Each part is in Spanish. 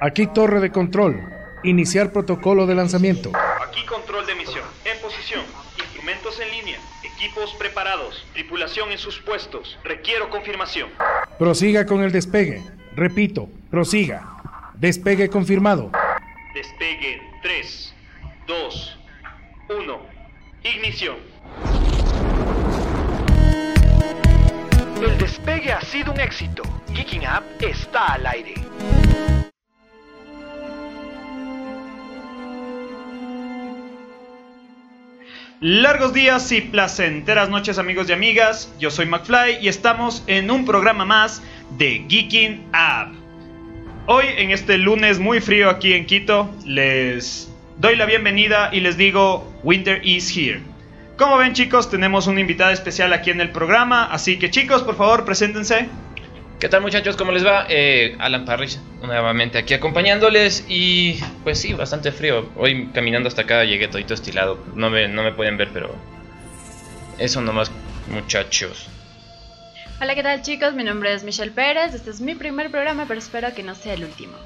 Aquí torre de control. Iniciar protocolo de lanzamiento. Aquí control de misión. En posición. Instrumentos en línea. Equipos preparados. Tripulación en sus puestos. Requiero confirmación. Prosiga con el despegue. Repito, prosiga. Despegue confirmado. Despegue 3, 2, 1. Ignición. El despegue ha sido un éxito. Geeking Up está al aire. Largos días y placenteras noches amigos y amigas, yo soy McFly y estamos en un programa más de Geeking Up. Hoy en este lunes muy frío aquí en Quito les doy la bienvenida y les digo Winter is here. Como ven chicos tenemos una invitada especial aquí en el programa, así que chicos por favor preséntense. ¿Qué tal muchachos? ¿Cómo les va? Eh, Alan Parrish nuevamente aquí acompañándoles y pues sí, bastante frío. Hoy caminando hasta acá llegué todito estilado. No me, no me pueden ver, pero eso nomás muchachos. Hola, ¿qué tal chicos? Mi nombre es Michelle Pérez. Este es mi primer programa, pero espero que no sea el último.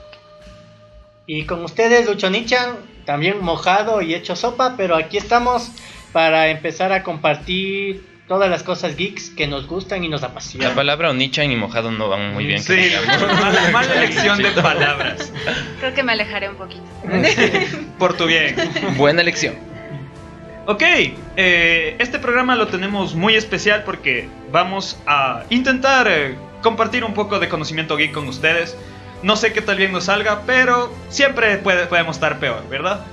Y con ustedes, Lucho Nichan, también mojado y hecho sopa, pero aquí estamos para empezar a compartir todas las cosas geeks que nos gustan y nos apasionan. La palabra onichan y mojado no van muy bien. Sí, mala, mala elección de palabras. Creo que me alejaré un poquito. Por tu bien. Buena elección. Ok, eh, este programa lo tenemos muy especial porque vamos a intentar eh, compartir un poco de conocimiento geek con ustedes. No sé qué tal bien nos salga, pero siempre puede- podemos estar peor, ¿verdad?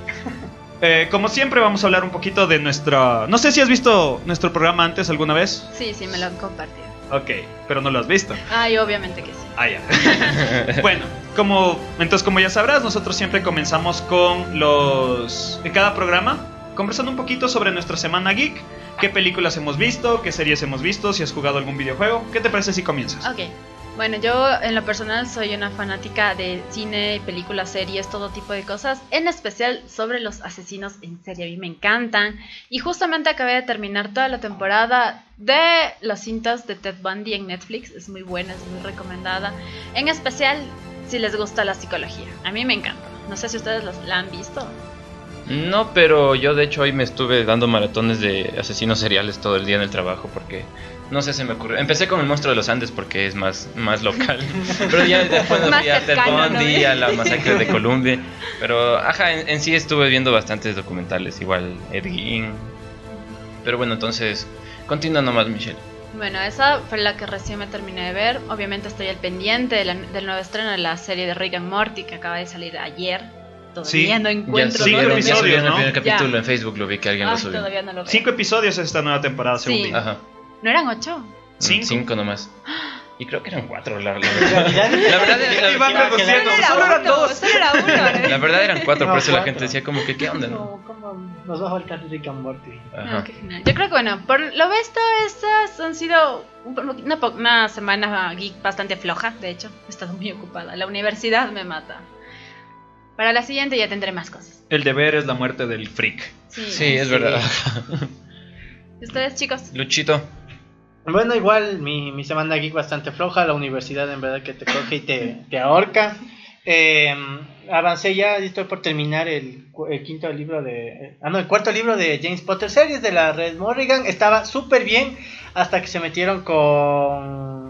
Eh, como siempre vamos a hablar un poquito de nuestra... No sé si has visto nuestro programa antes alguna vez. Sí, sí, me lo han compartido. Ok, pero no lo has visto. Ay, obviamente que sí. Ah, ya. bueno, como entonces como ya sabrás, nosotros siempre comenzamos con los en cada programa conversando un poquito sobre nuestra semana geek, qué películas hemos visto, qué series hemos visto, si has jugado algún videojuego. ¿Qué te parece si comienzas? Ok. Bueno, yo en lo personal soy una fanática de cine, películas, series, todo tipo de cosas, en especial sobre los asesinos en serie. A mí me encantan. Y justamente acabé de terminar toda la temporada de las cintas de Ted Bundy en Netflix. Es muy buena, es muy recomendada. En especial si les gusta la psicología. A mí me encanta. No sé si ustedes la han visto. No, pero yo de hecho hoy me estuve dando maratones de asesinos seriales todo el día en el trabajo porque no sé, se me ocurrió. Empecé con el monstruo de los Andes porque es más, más local. Pero ya después me Más fui a Ted ¿no? Bundy, a la masacre de Columbia. Pero, ajá, en, en sí estuve viendo bastantes documentales, igual Ed Gein. Pero bueno, entonces, continúa nomás, Michelle. Bueno, esa fue la que recién me terminé de ver. Obviamente estoy al pendiente de la- del nuevo estreno de la serie de Rick and Morty que acaba de salir ayer. Todavía Sí, no encuentro. Cinco subieron, episodios, ¿no? el primer capítulo Ya. en Facebook, lo vi que alguien Ah, lo subió. todavía no lo veo. Cinco episodios esta nueva temporada, según Sí. vi. Ajá. ¿No eran ocho? Cinco. Cinco nomás. Y creo que eran cuatro, la, verdad. La verdad, la- solo era. ¿eh? La verdad eran cuatro, No, por eso la gente decía como que, ¿qué onda? no? ¿Cómo, cómo nos va a faltar Rick and Morty? Ajá. Ah, qué genial. Yo creo que bueno, por lo visto estas han sido un- una, semana geek bastante floja, de hecho, he estado muy ocupada. La universidad me mata. Para la siguiente ya tendré más cosas. El deber es la muerte del freak. Sí, Sí, es verdad. ¿Y ¿Ustedes chicos? Luchito. Bueno, igual mi, mi semana geek bastante floja, la universidad en verdad que te coge y te, te ahorca. Eh, avancé ya, estoy por terminar el quinto libro de... Ah, no, el cuarto libro de James Potter Series de la Red Morrigan. Estaba súper bien hasta que se metieron con...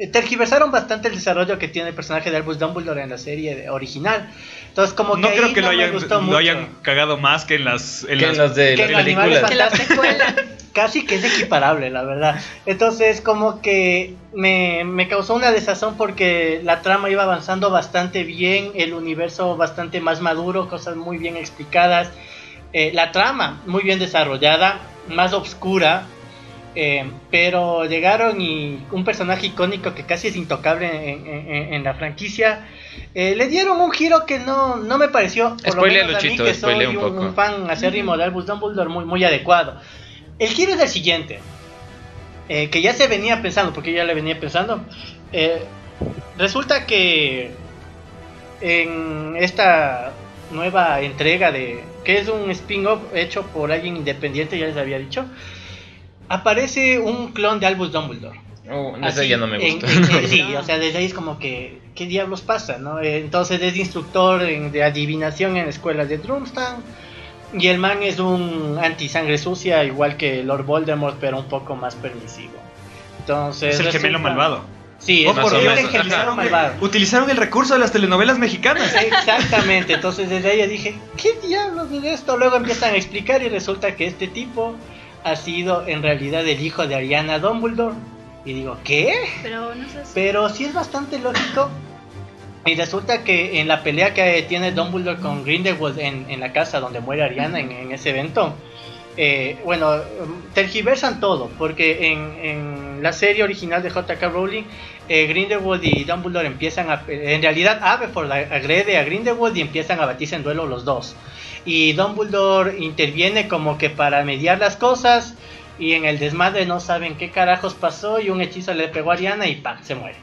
eh, Tergiversaron bastante el desarrollo que tiene el personaje de Albus Dumbledore en la serie de- original. Entonces, como que No creo ahí que lo no me hayan, gustó lo mucho. hayan cagado más que en las... En Que las- de que las películas. Que la secuela. casi que es equiparable, la verdad. Entonces, como que me, me causó una desazón porque la trama iba avanzando bastante bien, el universo bastante más maduro, cosas muy bien explicadas, eh, la trama muy bien desarrollada, más oscura. Eh, pero llegaron y un personaje icónico que casi es intocable en, en- la franquicia eh, le dieron un giro que no, no me pareció por lo Spoilea, menos a mí Luchito, que soy un un, fan acérrimo de Albus Dumbledore muy, muy adecuado el giro es el siguiente, eh, que ya se venía pensando, porque ya le venía pensando. Eh, resulta que en esta nueva entrega de que es un spin-off hecho por alguien independiente, ya les había dicho, aparece un clon de Albus Dumbledore. Oh, desde Así, ahí ya no me gusta. en- en- sí, o sea, desde ahí es como que, ¿qué diablos pasa, no? Entonces es instructor en- de adivinación en escuelas de Drumstown. Y el man es un anti-sangre sucia, igual que Lord Voldemort, pero un poco más permisivo. Entonces, Es el gemelo resulta- malvado. Sí, Oh, es por el gemelo malvado. utilizaron el recurso de las telenovelas mexicanas. Exactamente, entonces desde ahí yo dije, ¿qué diablos es esto? Luego empiezan a explicar y resulta que este tipo ha sido en realidad el hijo de Ariana Dumbledore. Y digo, ¿qué? Pero no sé si... Pero sí es bastante lógico. Y resulta que en la pelea que tiene Dumbledore con Grindelwald en, en la casa donde muere Ariana en, en ese evento, eh, bueno, tergiversan todo, porque en, en la serie original de JK Rowling, eh, Grindelwald y Dumbledore empiezan a... En realidad Aberforth agrede a Grindelwald y empiezan a batirse en duelo los dos. Y Dumbledore interviene como que para mediar las cosas y en el desmadre no saben qué carajos pasó y un hechizo le pegó a Ariana y ¡pam! se muere.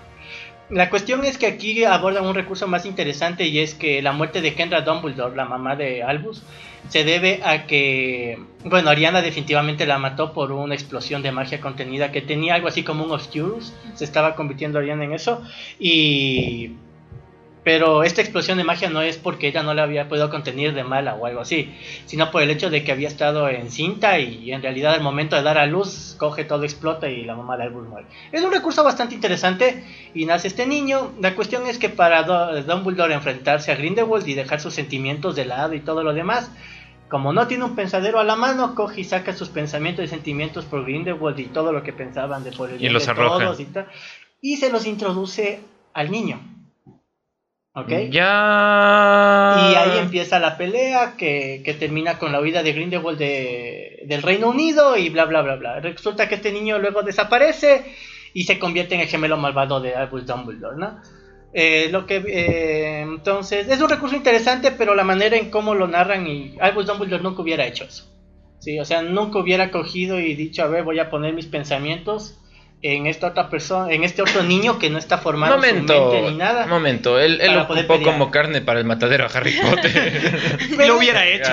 La cuestión es que aquí abordan un recurso más interesante y es que la muerte de Kendra Dumbledore, la mamá de Albus, se debe a que, bueno, Ariana definitivamente la mató por una explosión de magia contenida que tenía algo así como un Obscurus, se estaba convirtiendo Ariana en eso y... Pero esta explosión de magia no es porque ella no la había podido contener de mala o algo así, sino por el hecho de que había estado en cinta y en realidad al momento de dar a luz coge todo, explota y la mamá de Albus muere. Es un recurso bastante interesante y nace este niño. La cuestión es que para Do- Dumbledore enfrentarse a Grindelwald y dejar sus sentimientos de lado y todo lo demás, como no tiene un pensadero a la mano, coge y saca sus pensamientos y sentimientos por Grindelwald y todo lo que pensaban de por el Y los de todos y, tal, y se los introduce al niño. ¿Ok? Ya. Y ahí empieza la pelea que, que termina con la huida de Grindelwald de- del Reino Unido y bla bla bla bla. Resulta que este niño luego desaparece y se convierte en el gemelo malvado de Albus Dumbledore, ¿no? Eh, lo que eh, entonces es un recurso interesante, pero la manera en cómo lo narran y Albus Dumbledore nunca hubiera hecho eso. Sí, o sea, nunca hubiera cogido y dicho, a ver, voy a poner mis pensamientos en esta otra persona, en este otro niño que no está formado su Momento, mente ni nada. momento, él, él poder ocupó pelear. como carne para el matadero a Harry Potter. Y lo hubiera hecho.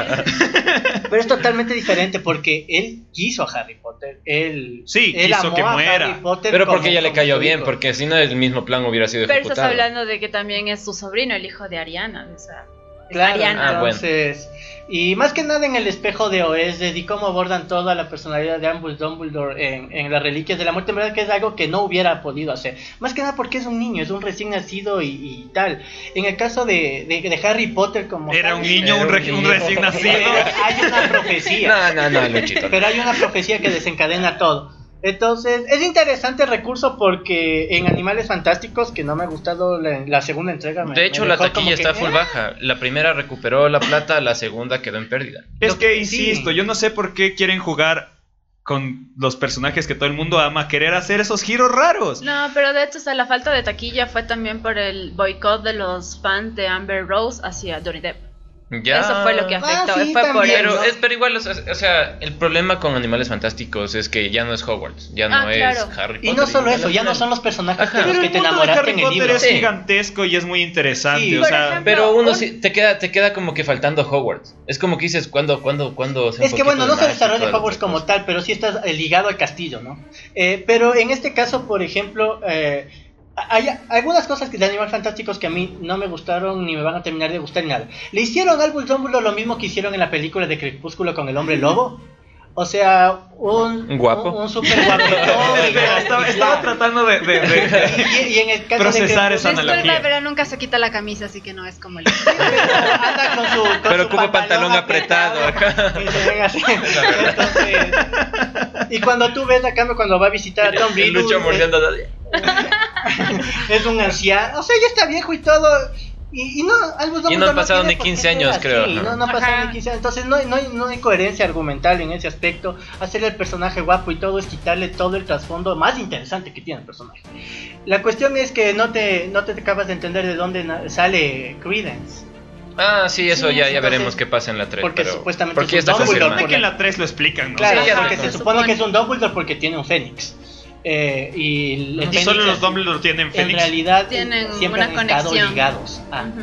Pero es totalmente diferente porque él quiso a Harry Potter. Él, Sí, él quiso amó que a muera. Harry Potter Pero como- porque ya le como cayó su bien, porque si no el mismo plan hubiera sido Pero estás ejecutado. hablando de que también es su sobrino, el hijo de Ariana. O sea, Claro. Ah, bueno. entonces. Y más que nada en el espejo de Oesde y cómo abordan toda la personalidad de Albus Dumbledore en, en las reliquias de la muerte, en verdad que es algo que no hubiera podido hacer. Más que nada porque es un niño, es un recién nacido y, y tal. En el caso de, de, de Harry Potter, como. Era un niño, un, Era un re- un niño. recién nacido. Hay una profecía. No, no, no, Luchito. Pero hay una profecía que desencadena todo. Entonces, es interesante el recurso porque en Animales Fantásticos, que no me ha gustado la, la segunda entrega. me- De hecho, me la taquilla que, está full eh, baja. La primera recuperó la plata, la segunda quedó en pérdida. Es que sí. insisto, yo no sé por qué quieren jugar con los personajes que todo el mundo ama, querer hacer esos giros raros. No, pero de hecho, o sea, la falta de taquilla fue también por el boicot de los fans de Amber Rose hacia Johnny Depp. Ya. Eso fue lo que afectó. Ah, sí, fue por también, Pero, eso. ¿no? es, pero igual, o sea, o sea, el problema con Animales Fantásticos es que ya no es Hogwarts, ya no Ah, es claro. Harry Potter. Y no solo eso, ya no son los personajes Ajá. de los Pero que te enamoraste Harry en el Potter libro. es Sí. gigantesco y es muy interesante. Sí. o Por sea, ejemplo, Pero uno un- sí, te queda, te queda como que faltando Hogwarts. Es como que dices, ¿cuándo, cuándo, cuándo? hace un Es que bueno, no se desarrolla Hogwarts como tal, pero sí estás ligado al castillo, ¿no? Eh, pero en este caso, por ejemplo, eh, hay algunas cosas que de Animales Fantásticos que a mí no me gustaron ni me van a terminar de gustar ni nada. Le hicieron a Albus Dumbledore lo mismo que hicieron en la película de Crepúsculo con el Hombre Lobo. O sea, un, Un guapo. un, un super guapetón estaba, tratando de, de- de- Y, y en el caso Procesar de esa Crepúsculo, analogía. Disculpa, pero nunca se quita la camisa, así que no es como el. anda con su, con Pero su ocupa pantalón apretado acá. y se ven así. Entonces, y cuando tú ves a cambio cuando va a visitar a Tom Riddle, Lucho es, un anciano, o sea, ya está viejo y todo. Y, y no, Albus Y no han pasado ni por qué 15 ser años, así, creo, No, no pasado ni 15 años. Entonces no, hay- no, hay, no hay coherencia argumental en ese aspecto. Hacerle el personaje guapo y todo es quitarle todo el trasfondo más interesante que tiene el personaje. La cuestión es que no te, no te acabas de entender de dónde sale Credence. Ah, sí, eso Sí, ya, ya entonces, veremos qué pasa en la 3. porque pero, supuestamente porque es un Dumbledore, en la 3 lo explican, ¿no? Claro, porque no, se no. supone que es un Dumbledore porque tiene un Fénix. Eh, y el Y Fénix solo los Dumbledore tienen En Fénix. realidad Tienen siempre una han estado conexión. ligados. a- Ujú.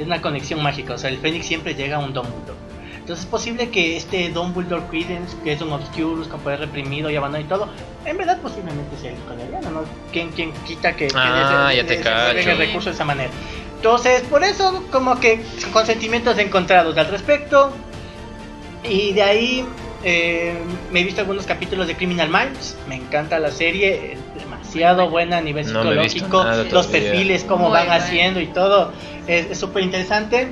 Es una conexión mágica, o sea, el Fénix siempre llega a un Dumbledore. Entonces es posible que este Dumbledore Credence, que es un Obscurus con poder reprimido y abandonado y todo, en verdad posiblemente sea el Corneliano, ¿no? ¿Quién, quién quita que, que Ah, ese- ya te ese- cacho. ese el recurso de esa manera? Entonces, por eso como que con sentimientos encontrados al respecto. Y de ahí eh, me he visto algunos capítulos de Criminal Minds. Me encanta la serie, es demasiado buena a nivel No psicológico. los perfiles, cómo Muy van haciendo y todo. Es súper interesante.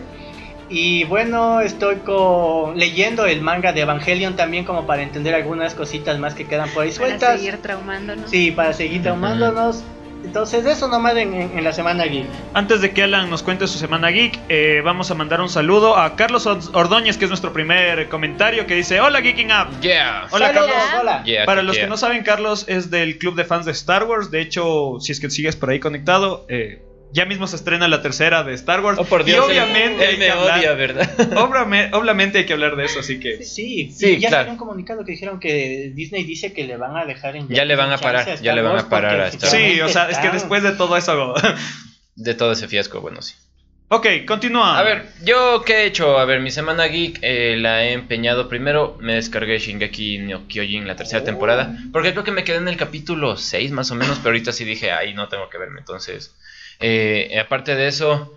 Y bueno, estoy con, leyendo el manga de Evangelion también como para entender algunas cositas más que quedan por ahí Para sueltas. seguir traumándonos. Sí, para seguir traumándonos. Entonces eso nomás en, en- en la semana geek. Antes de que Alan nos cuente su semana geek, eh, vamos a mandar un saludo a Carlos Ordóñez, que es nuestro primer comentario, que dice, hola Geeking Up. Yeah. Hola, Saludos, Carlos. hola. Yeah, Para los yeah. que no saben, Carlos es del club de fans de Star Wars. De hecho, si es que sigues por ahí conectado, eh, ya mismo se estrena la tercera de Star Wars. Oh, por Dios, y él- obviamente él, me que hablar- odia, ¿verdad? Obrame- obviamente hay que hablar de eso, así que... Sí, Sí, y ya claro. salió un comunicado que dijeron que Disney dice que le van a dejar en Ya le van a parar, Star ya le van a Wars parar a Star Sí, oficialmente o sea, es que después de todo eso... De todo ese fiasco, bueno, sí. ok, continúa. A ver, yo qué he hecho, a ver, mi semana geek eh, la he empeñado primero, me descargué Shingeki no Kyojin la tercera Oh. temporada, porque creo que me quedé en el capítulo 6 más o menos, pero ahorita sí dije, ay, no tengo que verme, entonces, eh, aparte de eso,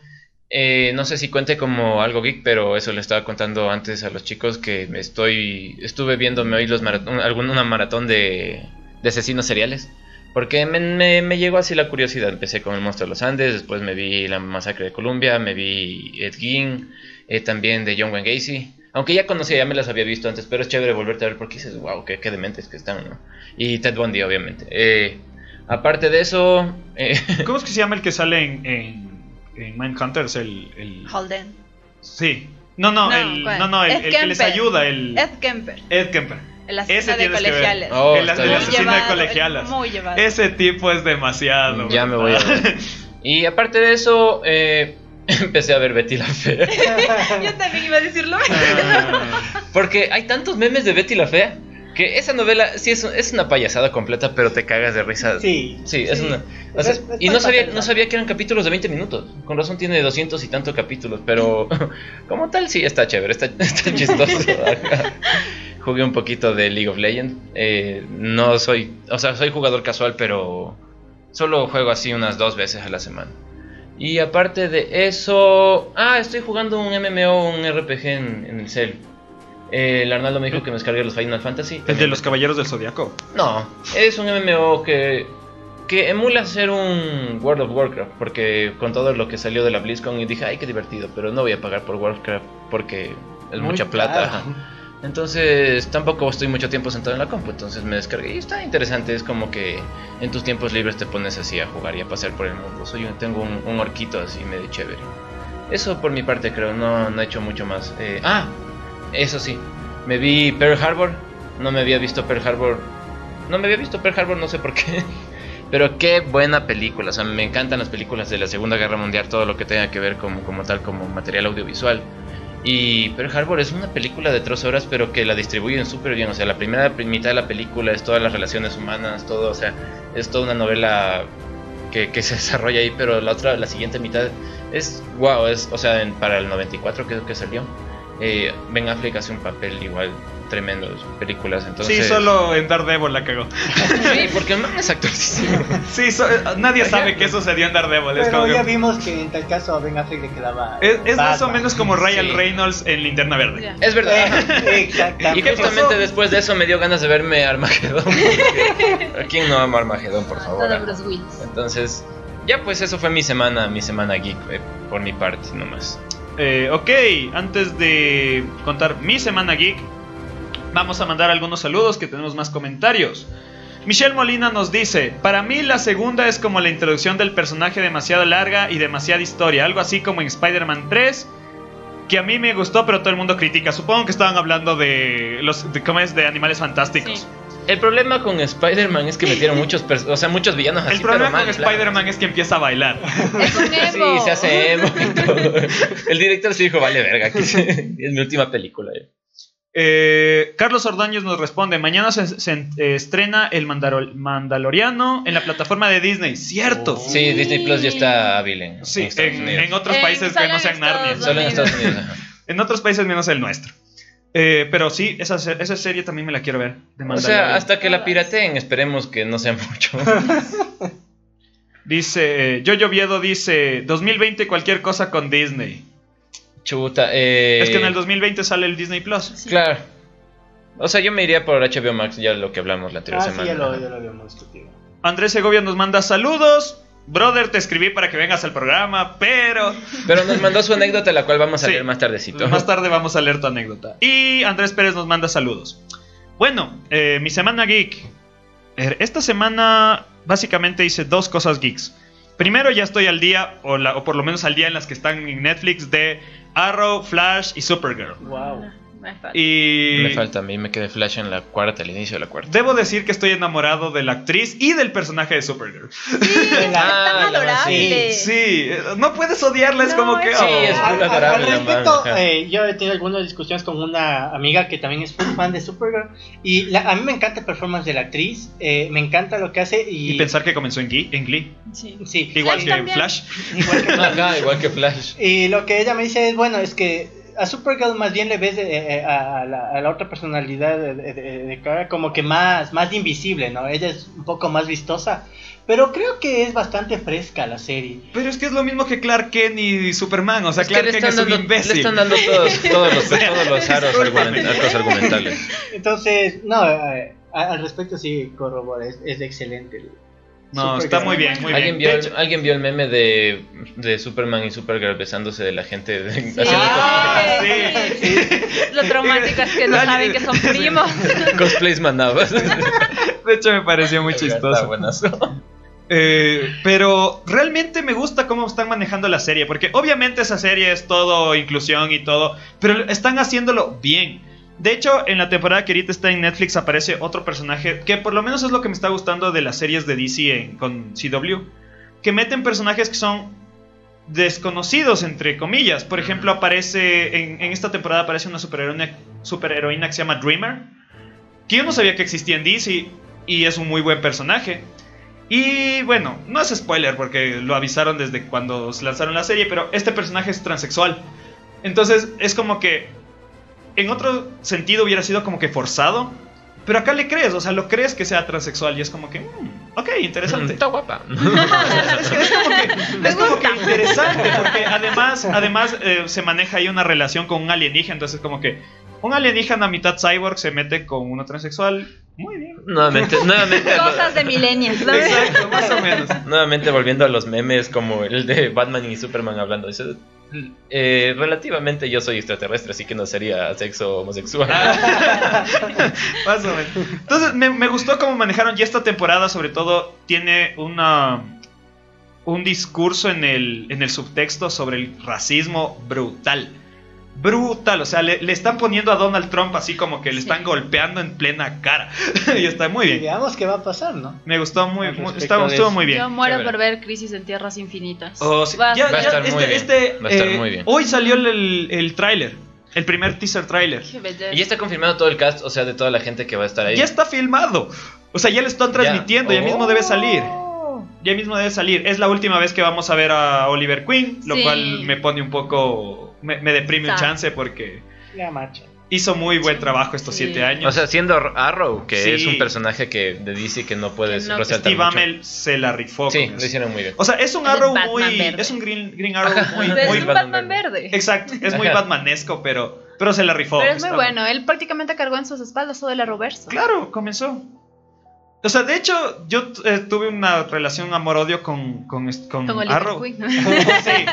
eh, no sé si cuente como algo geek, pero eso le estaba contando antes a los chicos que me estoy, estuve viéndome hoy los maratón, algún, una maratón de, asesinos seriales. Porque me, me- llegó así la curiosidad. Empecé con el monstruo de los Andes, después me vi la masacre de Columbia, me vi Ed Gein, eh, también de John Wayne Gacy. Aunque ya conocía, ya me las había visto antes, pero es chévere volverte a ver porque dices, wow, qué, qué dementes que están, ¿no? Y Ted Bundy, obviamente. Eh, aparte de eso, eh, ¿Cómo es que se llama el que sale en, en, en Mindhunters? El, el... Holden. Sí. No, no, No, el, ¿cuál? no, no, el, que les ayuda, el... Ed Kemper, Ed Kemper. el Ese asesino de que ver. colegiales. Oh, el, bien. asesino de colegialas. Muy llevado. Ese tipo es demasiado. ya me voy a ver. Y aparte de eso, eh, empecé a ver Betty la Fea. Yo también iba a decirlo. Ah, Porque hay tantos memes de Betty la Fea que esa novela sí es, es una payasada completa, pero te cagas de risa. Sí, Sí, es una. o Es- sea, es y no sabía, no sabía que eran capítulos de 20 minutos. Con razón tiene 200 y tantos capítulos, pero como tal sí está chévere, está, está chistoso. Jugué un poquito de League of Legends. eh, no soy, o sea, soy jugador casual, pero solo juego así unas dos veces a la semana. Y aparte de eso, ah, estoy jugando un MMO, un RPG en, en el cel. Eh, el Arnaldo me dijo que me descargué los Final Fantasy. el de los Caballeros del Zodiaco. No, es un MMO que, que emula ser un World of Warcraft, porque con todo lo que salió de la BlizzCon y dije, ay, qué divertido, pero no voy a pagar por Warcraft porque es Muy mucha plata. Entonces tampoco estoy mucho tiempo sentado en la compu, entonces me descargué y está interesante, es como que en tus tiempos libres te pones así a jugar y a pasar por el mundo. Soy un- tengo un, un orquito así medio chévere. Eso por mi parte creo, no, no he hecho mucho más. Eh, ah, eso sí, me vi Pearl Harbor, no me había visto Pearl Harbor, no me había visto Pearl Harbor, no sé por qué. Pero qué buena película, o sea, me encantan las películas de la Segunda Guerra Mundial, todo lo que tenga que ver como, como tal, como material audiovisual. Y Pearl Harbor es una película de tres horas, pero que la distribuyen súper bien. O sea, la primera mitad de la película es todas las relaciones humanas, todo, o sea, es toda una novela que, que se desarrolla ahí, pero la otra, la siguiente mitad es wow, es, o sea, en- para el 94 creo que salió. Eh, ben Affleck hace un papel igual tremendo en sus películas, entonces... Sí, solo en Daredevil la cagó. Sí, porque el man es actorcísimo. Sí, so- nadie sabe que sucedió en Daredevil. Es, Pero como que- ya vimos que en tal caso a Ben Affleck le quedaba. es, es más o menos como Ryan Sí. Reynolds en Linterna Verde. Ya. Es verdad. Eh, Y Exactamente. justamente después de eso me dio ganas de verme Armagedón. porque- ¿A quién no ama Armagedón, por favor? Entonces, ya pues eso fue mi semana, mi semana geek, eh, por mi parte nomás. Eh, ok, antes de contar mi semana geek, vamos a mandar algunos saludos que tenemos más comentarios. Michelle Molina nos dice, para mí la segunda es como la introducción del personaje demasiado larga y demasiada historia, algo así como en Spider-Man 3, que a mí me gustó pero todo el mundo critica. Supongo que estaban hablando de los de, de animales fantásticos. El problema con Spider-Man es que metieron muchos, o sea, muchos villanos así. El problema pero mal, con. Spider-Man es que empieza a bailar. Es un Sí, emo. se hace emo y todo. El director se dijo, vale, verga, que es mi última película. ya". Eh, Carlos Ordóñez nos responde, mañana se, se, eh, estrena el Mandaloriano en la plataforma de Disney. Cierto. Oh. Sí, Disney Plus ya está hábil en, Sí, en otros En- países que no sean Narnia. Solo en Estados Unidos. ajá. En otros países menos el nuestro. Eh, pero sí, esa, esa serie también me la quiero ver. de O sea, hasta que la pirateen, esperemos que no sea mucho. Dice, eh, Jojo Viedo dice, 2020 cualquier cosa con Disney. Chuta, eh... Es que en el 2020 sale el Disney Plus. Sí. Claro. O sea, yo me iría por HBO Max, ya lo que hablamos la anterior Ah, sí, semana. ya lo, ya lo habíamos discutido. Andrés Segovia nos manda saludos. Brother, te escribí para que vengas al programa, pero Pero nos mandó su anécdota, la cual vamos a Sí. leer más tardecito. más tarde vamos a leer tu anécdota. Y Andrés Pérez nos manda saludos. Bueno, eh, mi semana geek. Eh, Esta semana básicamente hice dos cosas geeks. Primero ya estoy al día, o, la- o por lo menos al día en las que están en Netflix, de Arrow, Flash y Supergirl. Wow. Me falta. Y Me falta a mí, me quedé Flash en la cuarta, al inicio de la cuarta. debo decir que estoy enamorado de la actriz y del personaje de Supergirl. Sí, es Ah, tan adorable. Sí, no puedes odiarla, es No, como que... es- Sí, oh. es muy adorable al respecto, eh, yo he tenido algunas discusiones con una amiga que también es full fan de Supergirl y la- a mí me encanta el performance de la actriz, eh, me encanta lo que hace y, Y pensar que comenzó en Glee. En Glee. Sí. sí, Igual Flash que también. Flash. igual que Ajá, igual que Flash. Y lo que ella me dice es, bueno, es que a Supergirl más bien le ves eh, eh, a, a la, a la otra personalidad de, de, de- de Kara como que más, más invisible, ¿no? Ella es un poco más vistosa, pero creo que es bastante fresca la serie. Pero es que es lo mismo que Clark Kent y Superman. O sea, Es que Clark le Kent es un dando, le imbécil. están dando todos, todos los, todos los aros Discúlpame. argument- arcos argumentales. Entonces, no, eh, al respecto sí corrobora, es, es excelente. No, Supergirl. está muy bien, muy ¿Alguien, bien. vio, ¿Alguien vio el meme de, de Superman y Supergirl besándose de la gente? de- Sí. haciendo Ah, sí. Lo traumático es que no saben que son primos. cosplays manabas. De hecho, me pareció muy chistoso. Eh, pero realmente me gusta cómo están manejando la serie. Porque obviamente esa serie es todo inclusión y todo. Pero están haciéndolo bien. De hecho, en la temporada que ahorita está en Netflix aparece otro personaje. Que por lo menos es lo que me está gustando de las series de DC en- con CW. Que meten personajes que son desconocidos, entre comillas. Por ejemplo, aparece. En, en esta temporada aparece una superheroína, superheroína que se llama Dreamer. Que yo no sabía que existía en DC. Y es un muy buen personaje. Y bueno, no es spoiler porque lo avisaron desde cuando se lanzaron la serie, pero este personaje es transexual. Entonces es como que en otro sentido hubiera sido como que forzado, pero acá le crees, o sea, lo crees que sea transexual y es como que, mm, ok, interesante. Está guapa. es, que es como que, es como que interesante, porque además, además eh, se maneja ahí una relación con un alienígena, entonces como que un alienígena mitad cyborg se mete con uno transexual. Muy bien. Nuevamente, nuevamente, Cosas de millennials, ¿sabes? Exacto, más o menos. nuevamente volviendo a los memes como el de Batman y Superman hablando eso. Eh, relativamente yo soy extraterrestre, así que no sería sexo homosexual. Más o. Entonces, me, me gustó cómo manejaron. Y esta temporada, sobre todo, tiene una. Un discurso en el, en el subtexto sobre el racismo brutal. Brutal. O sea, le, le están poniendo a Donald Trump así como que le Sí. están golpeando en plena cara. y está muy Y bien. veamos qué va a pasar, ¿no? Me gustó muy, muy- estuvo muy bien. Yo muero por ver Crisis en Tierras Infinitas. Oh, sí. Va a Ya- ser- Va a ya, estar muy este, bien. este, Va a estar eh, muy bien. Hoy salió el, el, el tráiler. El primer teaser belleza. Y ya está confirmado todo el cast, o sea, de toda la gente que va a estar ahí. Ya está filmado. O sea, ya le están transmitiendo, ya, Oh. mismo debe salir. Ya mismo debe salir. Es la última vez que vamos a ver a Oliver Queen, lo Sí. cual me pone un poco. Me, me deprime un chance porque La macha. hizo muy buen trabajo estos Sí. siete años. O sea, siendo Arrow, que Sí. es un personaje que de DC que no puedes Que no- resaltar Steve. Amell se la rifó. Sí, lo hicieron muy bien. O sea, es un Es Arrow Batman muy. verde. Es un Green, green Arrow Ajá. muy. Muy es un Batman Batman verde. verde. exacto, es muy Ajá. Batmanesco, pero, pero se la rifó. Pero es muy bueno. Él prácticamente cargó en sus espaldas todo el Arrowverso. Claro, comenzó. O sea, de hecho, yo eh, tuve una relación amor-odio con, con, con Con Arrow. Queen. Sí,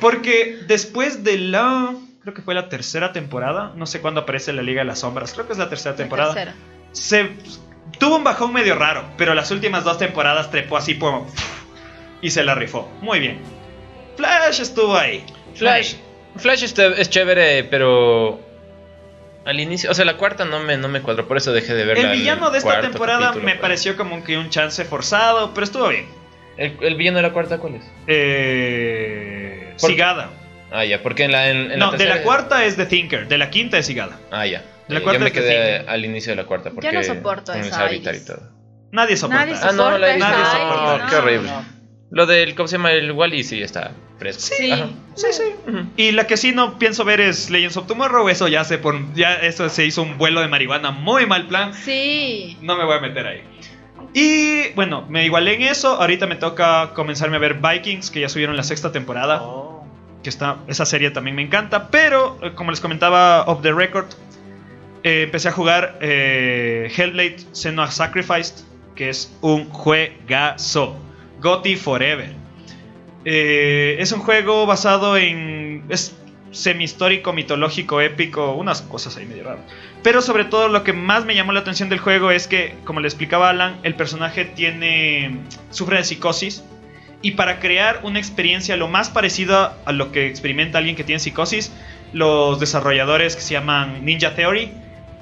porque después de la. Creo que fue la tercera temporada. No sé cuándo aparece la Liga de las Sombras. Creo que es la tercera temporada. Tercera. Se tuvo un bajón medio raro, pero las últimas dos temporadas trepó así como. Y se la rifó. Muy bien. Flash estuvo ahí. Flash, Flash es chévere, pero al inicio, o sea, la cuarta no me, no me cuadró, por eso dejé de verla. El villano de esta temporada capítulo, me pero- pareció como que un chance forzado, pero estuvo bien. ¿El, el villano de la cuarta cuál es? Eh, ¿Por- Sigada. Ah, ya, porque en la. En, en no, de tercera- la cuarta es The Thinker, de la quinta es Sigada. Ah, ya. De la Eh, cuarta Yo me es quedé al inicio de la cuarta. Porque no soporto el esa y todo. Nadie soporta. Nadie eso. Ah, no, la. Nadie soporta. no. Qué horrible. No. Lo del, ¿cómo se llama? El Wally sí está fresco. Sí. Ajá. Sí, sí. Y la que sí no pienso ver es Legends of Tomorrow. Eso ya se por, ya eso se hizo un vuelo de marihuana muy mal plan. Sí. No me voy a meter ahí. Y bueno, me igualé en eso. Ahorita me toca comenzarme a ver Vikings, que ya subieron la sexta temporada. Oh. Que está, esa serie también me encanta. Pero, eh, como les comentaba off the record, eh, empecé a jugar eh, Hellblade Senua Sacrificed, que es un juegazo. Gotti Forever. Eh, es un juego basado en. Es semi-histórico, mitológico, épico, unas cosas ahí medio raras. Pero sobre todo lo que más me llamó la atención del juego es que, como le explicaba Alan, el personaje tiene. sufre de psicosis. Y para crear una experiencia lo más parecida a lo que experimenta alguien que tiene psicosis, los desarrolladores que se llaman Ninja Theory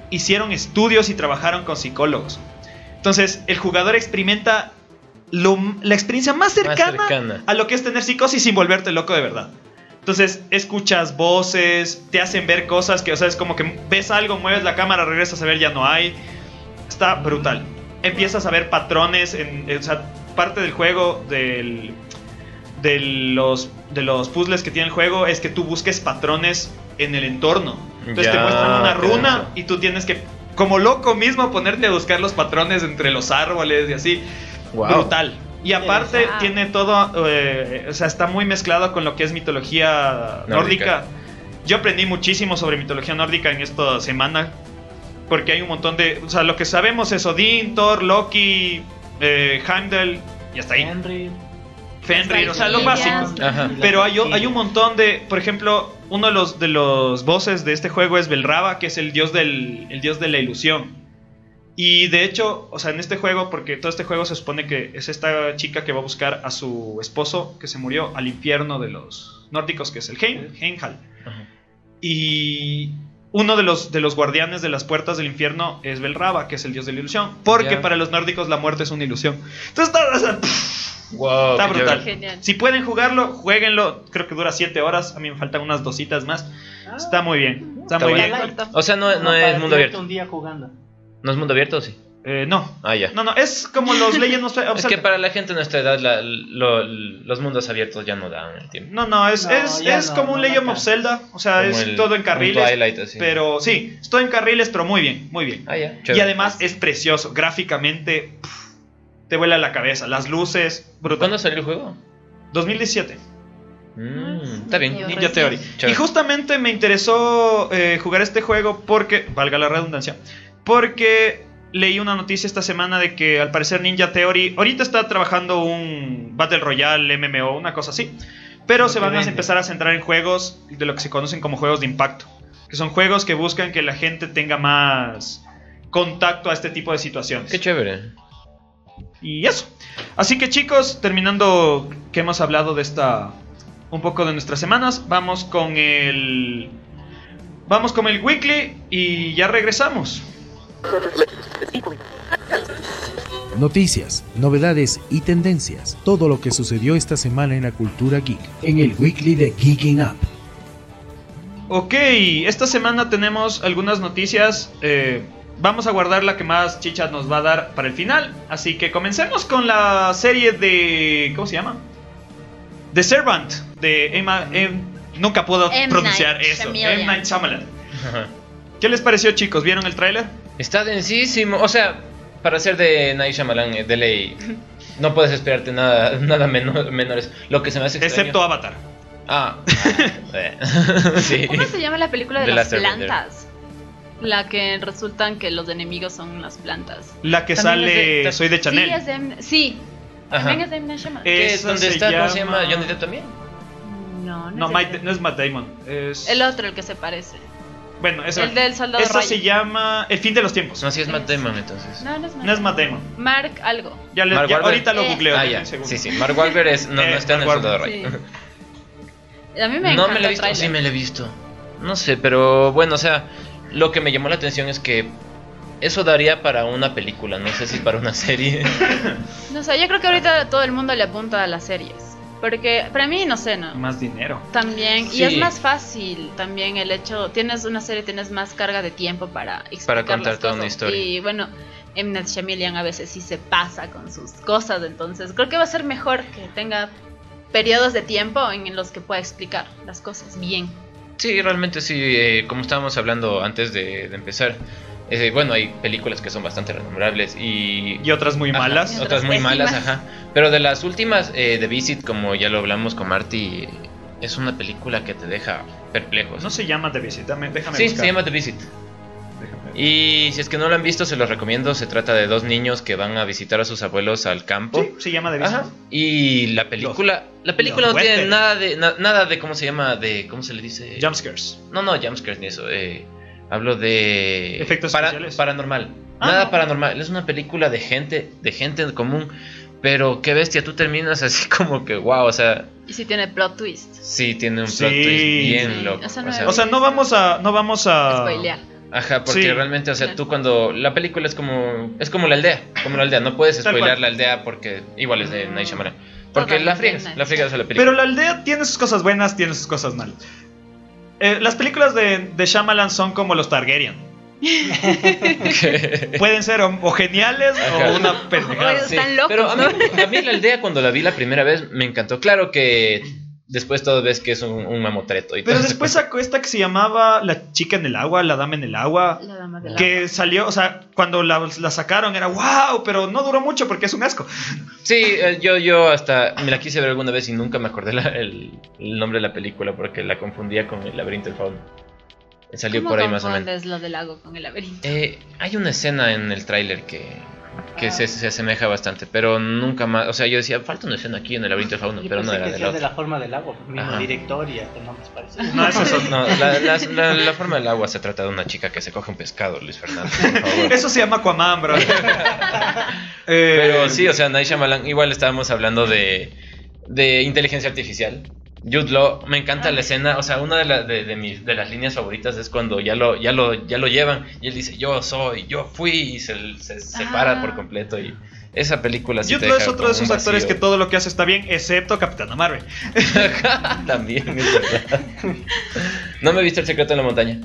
hicieron estudios y trabajaron con psicólogos. Entonces, el jugador experimenta lo- la experiencia más cercana, cercana. a lo que es tener psicosis sin volverte loco de verdad. Entonces, escuchas voces, te hacen ver cosas que, o sea, es como que ves algo, mueves la cámara, regresas a ver, ya no hay. Está brutal. Empiezas a ver patrones, en, o sea, parte del juego, del, de, los, de los puzzles que tiene el juego, es que tú busques patrones en el entorno. Entonces te muestran una runa y tú tienes que, como loco mismo, ponerte a buscar los patrones entre los árboles y así. Wow. Brutal. Y aparte Wow. tiene todo, eh, o sea, está muy mezclado con lo que es mitología nórdica. Nórdica. Yo aprendí muchísimo sobre mitología nórdica en esta semana. Porque hay un montón de... O sea, lo que sabemos es Odín, Thor, Loki, eh, Heimdall y hasta ahí. Henry. Fenrir, o sea, lo básico. Ajá. Pero hay, hay un montón de, por ejemplo, uno de los de los bosses de este juego es Belraba, que es el dios del el dios de la ilusión. Y de hecho, o sea, en este juego, porque todo este juego se supone que es esta chica que va a buscar a su esposo que se murió al infierno de los nórdicos, que es el Heim, Heimdall. Ajá. Y uno de los, de los guardianes de las puertas del infierno es Belraba, que es el dios de la ilusión. Porque para los nórdicos la muerte es una ilusión. Entonces, está, o sea, Wow, Está qué brutal. Genial. si pueden jugarlo, jueguenlo. Creo que dura 7 horas. A mí me faltan unas dositas más. Está muy bien. Está, Está muy bien. O sea, no, no Como es mundo abierto. un día jugando. ¿No es mundo abierto o sí? Eh, no. Ah, ya. No, no. Es como los Legends of Es que para la gente de nuestra edad la- lo- los mundos abiertos ya no dan el tiempo. No, no. Es, No, es, es no, como un Legend of Zelda. O sea, Como es el- todo en un carriles. Twilight, así. Pero sí, es todo en carriles, pero muy bien. Muy bien. Ah, ya. Y además es precioso. Gráficamente, pff, te vuela la cabeza. Las luces, brutal. ¿Cuándo salió el juego? 2017. Mm, está bien. Ninja. Theory. Chévere. Y justamente me interesó eh, jugar este juego porque, valga la redundancia, porque leí una noticia esta semana de que al parecer Ninja Theory ahorita está trabajando un Battle Royale, MMO, una cosa así, pero se van a empezar a centrar en juegos de lo que se conocen como juegos de impacto, que son juegos que buscan que la gente tenga más contacto a este tipo de situaciones. Qué chévere. Y eso. Así que chicos, terminando que hemos hablado de esta un poco de nuestras semanas, vamos con el vamos con el weekly y ya regresamos. Noticias, novedades y tendencias. Todo lo que sucedió esta semana en la cultura geek. En el weekly de Geeking Up. Ok, esta semana tenemos algunas noticias. eh, vamos a guardar la que más chicha nos va a dar para el final. Así que comencemos con la serie de. ¿Cómo se llama? The Servant. De Emma. Em- nunca puedo M. pronunciar Night eso. Shyamalan. M. Night Shyamalan. ¿Qué les pareció, chicos? ¿Vieron el tráiler? Está densísimo. O sea, para ser de Night Shyamalan, eh, de ley, no puedes esperarte nada, nada menor, menores. Lo que se me hace extraño. Excepto Avatar. Ah, eh, sí. ¿Cómo se llama la película de las plantas? La que resultan que los enemigos son las plantas. La que También sale es de- Soy de Chanel. Sí, es de, M- sí, también es de. Night Shyamalan. Eh, ¿Qué es? Esa ¿Dónde se está? ¿Cómo se llama- llama? ¿Johnny Depp también? No, no, No, es Mike- ese. no es Matt Damon. Es... El otro, el que se parece. Bueno, esa, El del soldado Ryan. se llama El fin de los tiempos. No, sí es Matt Damon entonces. No, no es Matt No es Matt Damon. Mark algo. Ya le- Mark ya- Wahlberg. ahorita lo Eh. googleo. Ah, denme ya. un segundo. Sí, sí. Mark Wahlberg es, no, Eh, no está en el Mark soldado. Ryan. A mí me no encanta me lo he el visto, tráiler. sí me lo he visto. No sé, pero bueno, o sea, lo que me llamó la atención es que eso daría para una película, no sé si para una serie. No sé, yo creo que ahorita todo el mundo le apunta a las series. Porque para mí, no sé, ¿no? Más dinero. También, Sí. y es más fácil también el hecho, tienes una serie, tienes más carga de tiempo para explicar contar las toda una cosas. historia. Y bueno, M. Night Shyamalan a veces sí se pasa con sus cosas, entonces creo que va a ser mejor que tenga periodos de tiempo en los que pueda explicar las cosas bien. Sí, realmente sí, eh, como estábamos hablando antes de, de empezar, eh, bueno, hay películas que son bastante renombrables y... Y otras muy Ajá, malas. Otras muy pésimas. malas, ajá. Pero de las últimas, eh, The Visit, como ya lo hablamos con Marty, es una película que te deja perplejo. No se llama The Visit, dame- déjame Sí, buscar. se llama The Visit. Déjame- Y si es que no lo han visto, se los recomiendo. Se trata de dos niños que van a visitar a sus abuelos al campo. Sí, se llama The Visit. Ajá. Y la película, la película no tiene nada de na- nada de cómo se llama, de cómo se le dice. Jumpscares. No, no, jumpscares ni eso. eh, hablo de Efectos especiales. paranormal. Ah, nada no. paranormal. Es una película de gente, de gente en común. Pero qué bestia, tú terminas así como que wow, o sea, Y si tiene plot twist. sí tiene un Sí. plot twist bien Sí, loco. no o sea, he O sea, no vamos a. No vamos a. Spoilear. Ajá, porque Sí. realmente, o sea, tú cuando la película es como es como la aldea, como la aldea, no puedes spoilear la aldea porque igual es de Night Shyamalan. Porque Totalmente la friegas, la friegas a la película. Pero la aldea tiene sus cosas buenas, tiene sus cosas malas. Eh, las películas de, de Shyamalan son como los Targaryen. Pueden ser o, o geniales Ajá. o una pendejada. Pero a mí, a mí la aldea cuando la vi la primera vez me encantó. Claro que después todo ves que es un, un mamotreto y Pero después sacó esta que se llamaba La chica en el agua, La dama en el agua. La dama del Que salió, o sea, cuando la, la sacaron era wow, pero no duró mucho porque es un asco. Sí, eh, yo, yo hasta me la quise ver alguna vez y nunca me acordé la- el, el nombre de la película porque la confundía con el laberinto del fauno. Salió ¿Cómo por ahí más o menos. lo del lago con el laberinto? Eh, hay una escena en el tráiler que, que Ah. se, se asemeja bastante, pero nunca más. O sea, yo decía, falta una escena aquí en el laberinto del fauno, Yo pero no era que de la forma del agua, mismo Ajá. director y hasta nombres parecidos. No, eso es. No, la, la- la- la forma del agua se trata de una chica que se coge un pescado, Luis Fernando, por favor. Eso se llama Aquaman, bro. Eh, Pero sí, o sea, Night Shyamalan, igual estábamos hablando de, de inteligencia artificial. Jude Law, me encanta la escena, o sea, una de, la- de, de mis, de las líneas favoritas es cuando ya lo, ya, lo, ya lo llevan y él dice, yo soy, yo fui, y se, se separa Ah. por completo. Y esa película sí Jude Law es otro de esos actores que todo lo que hace está bien, excepto Capitana Marvel. También, es verdad. No me he visto El secreto de la montaña.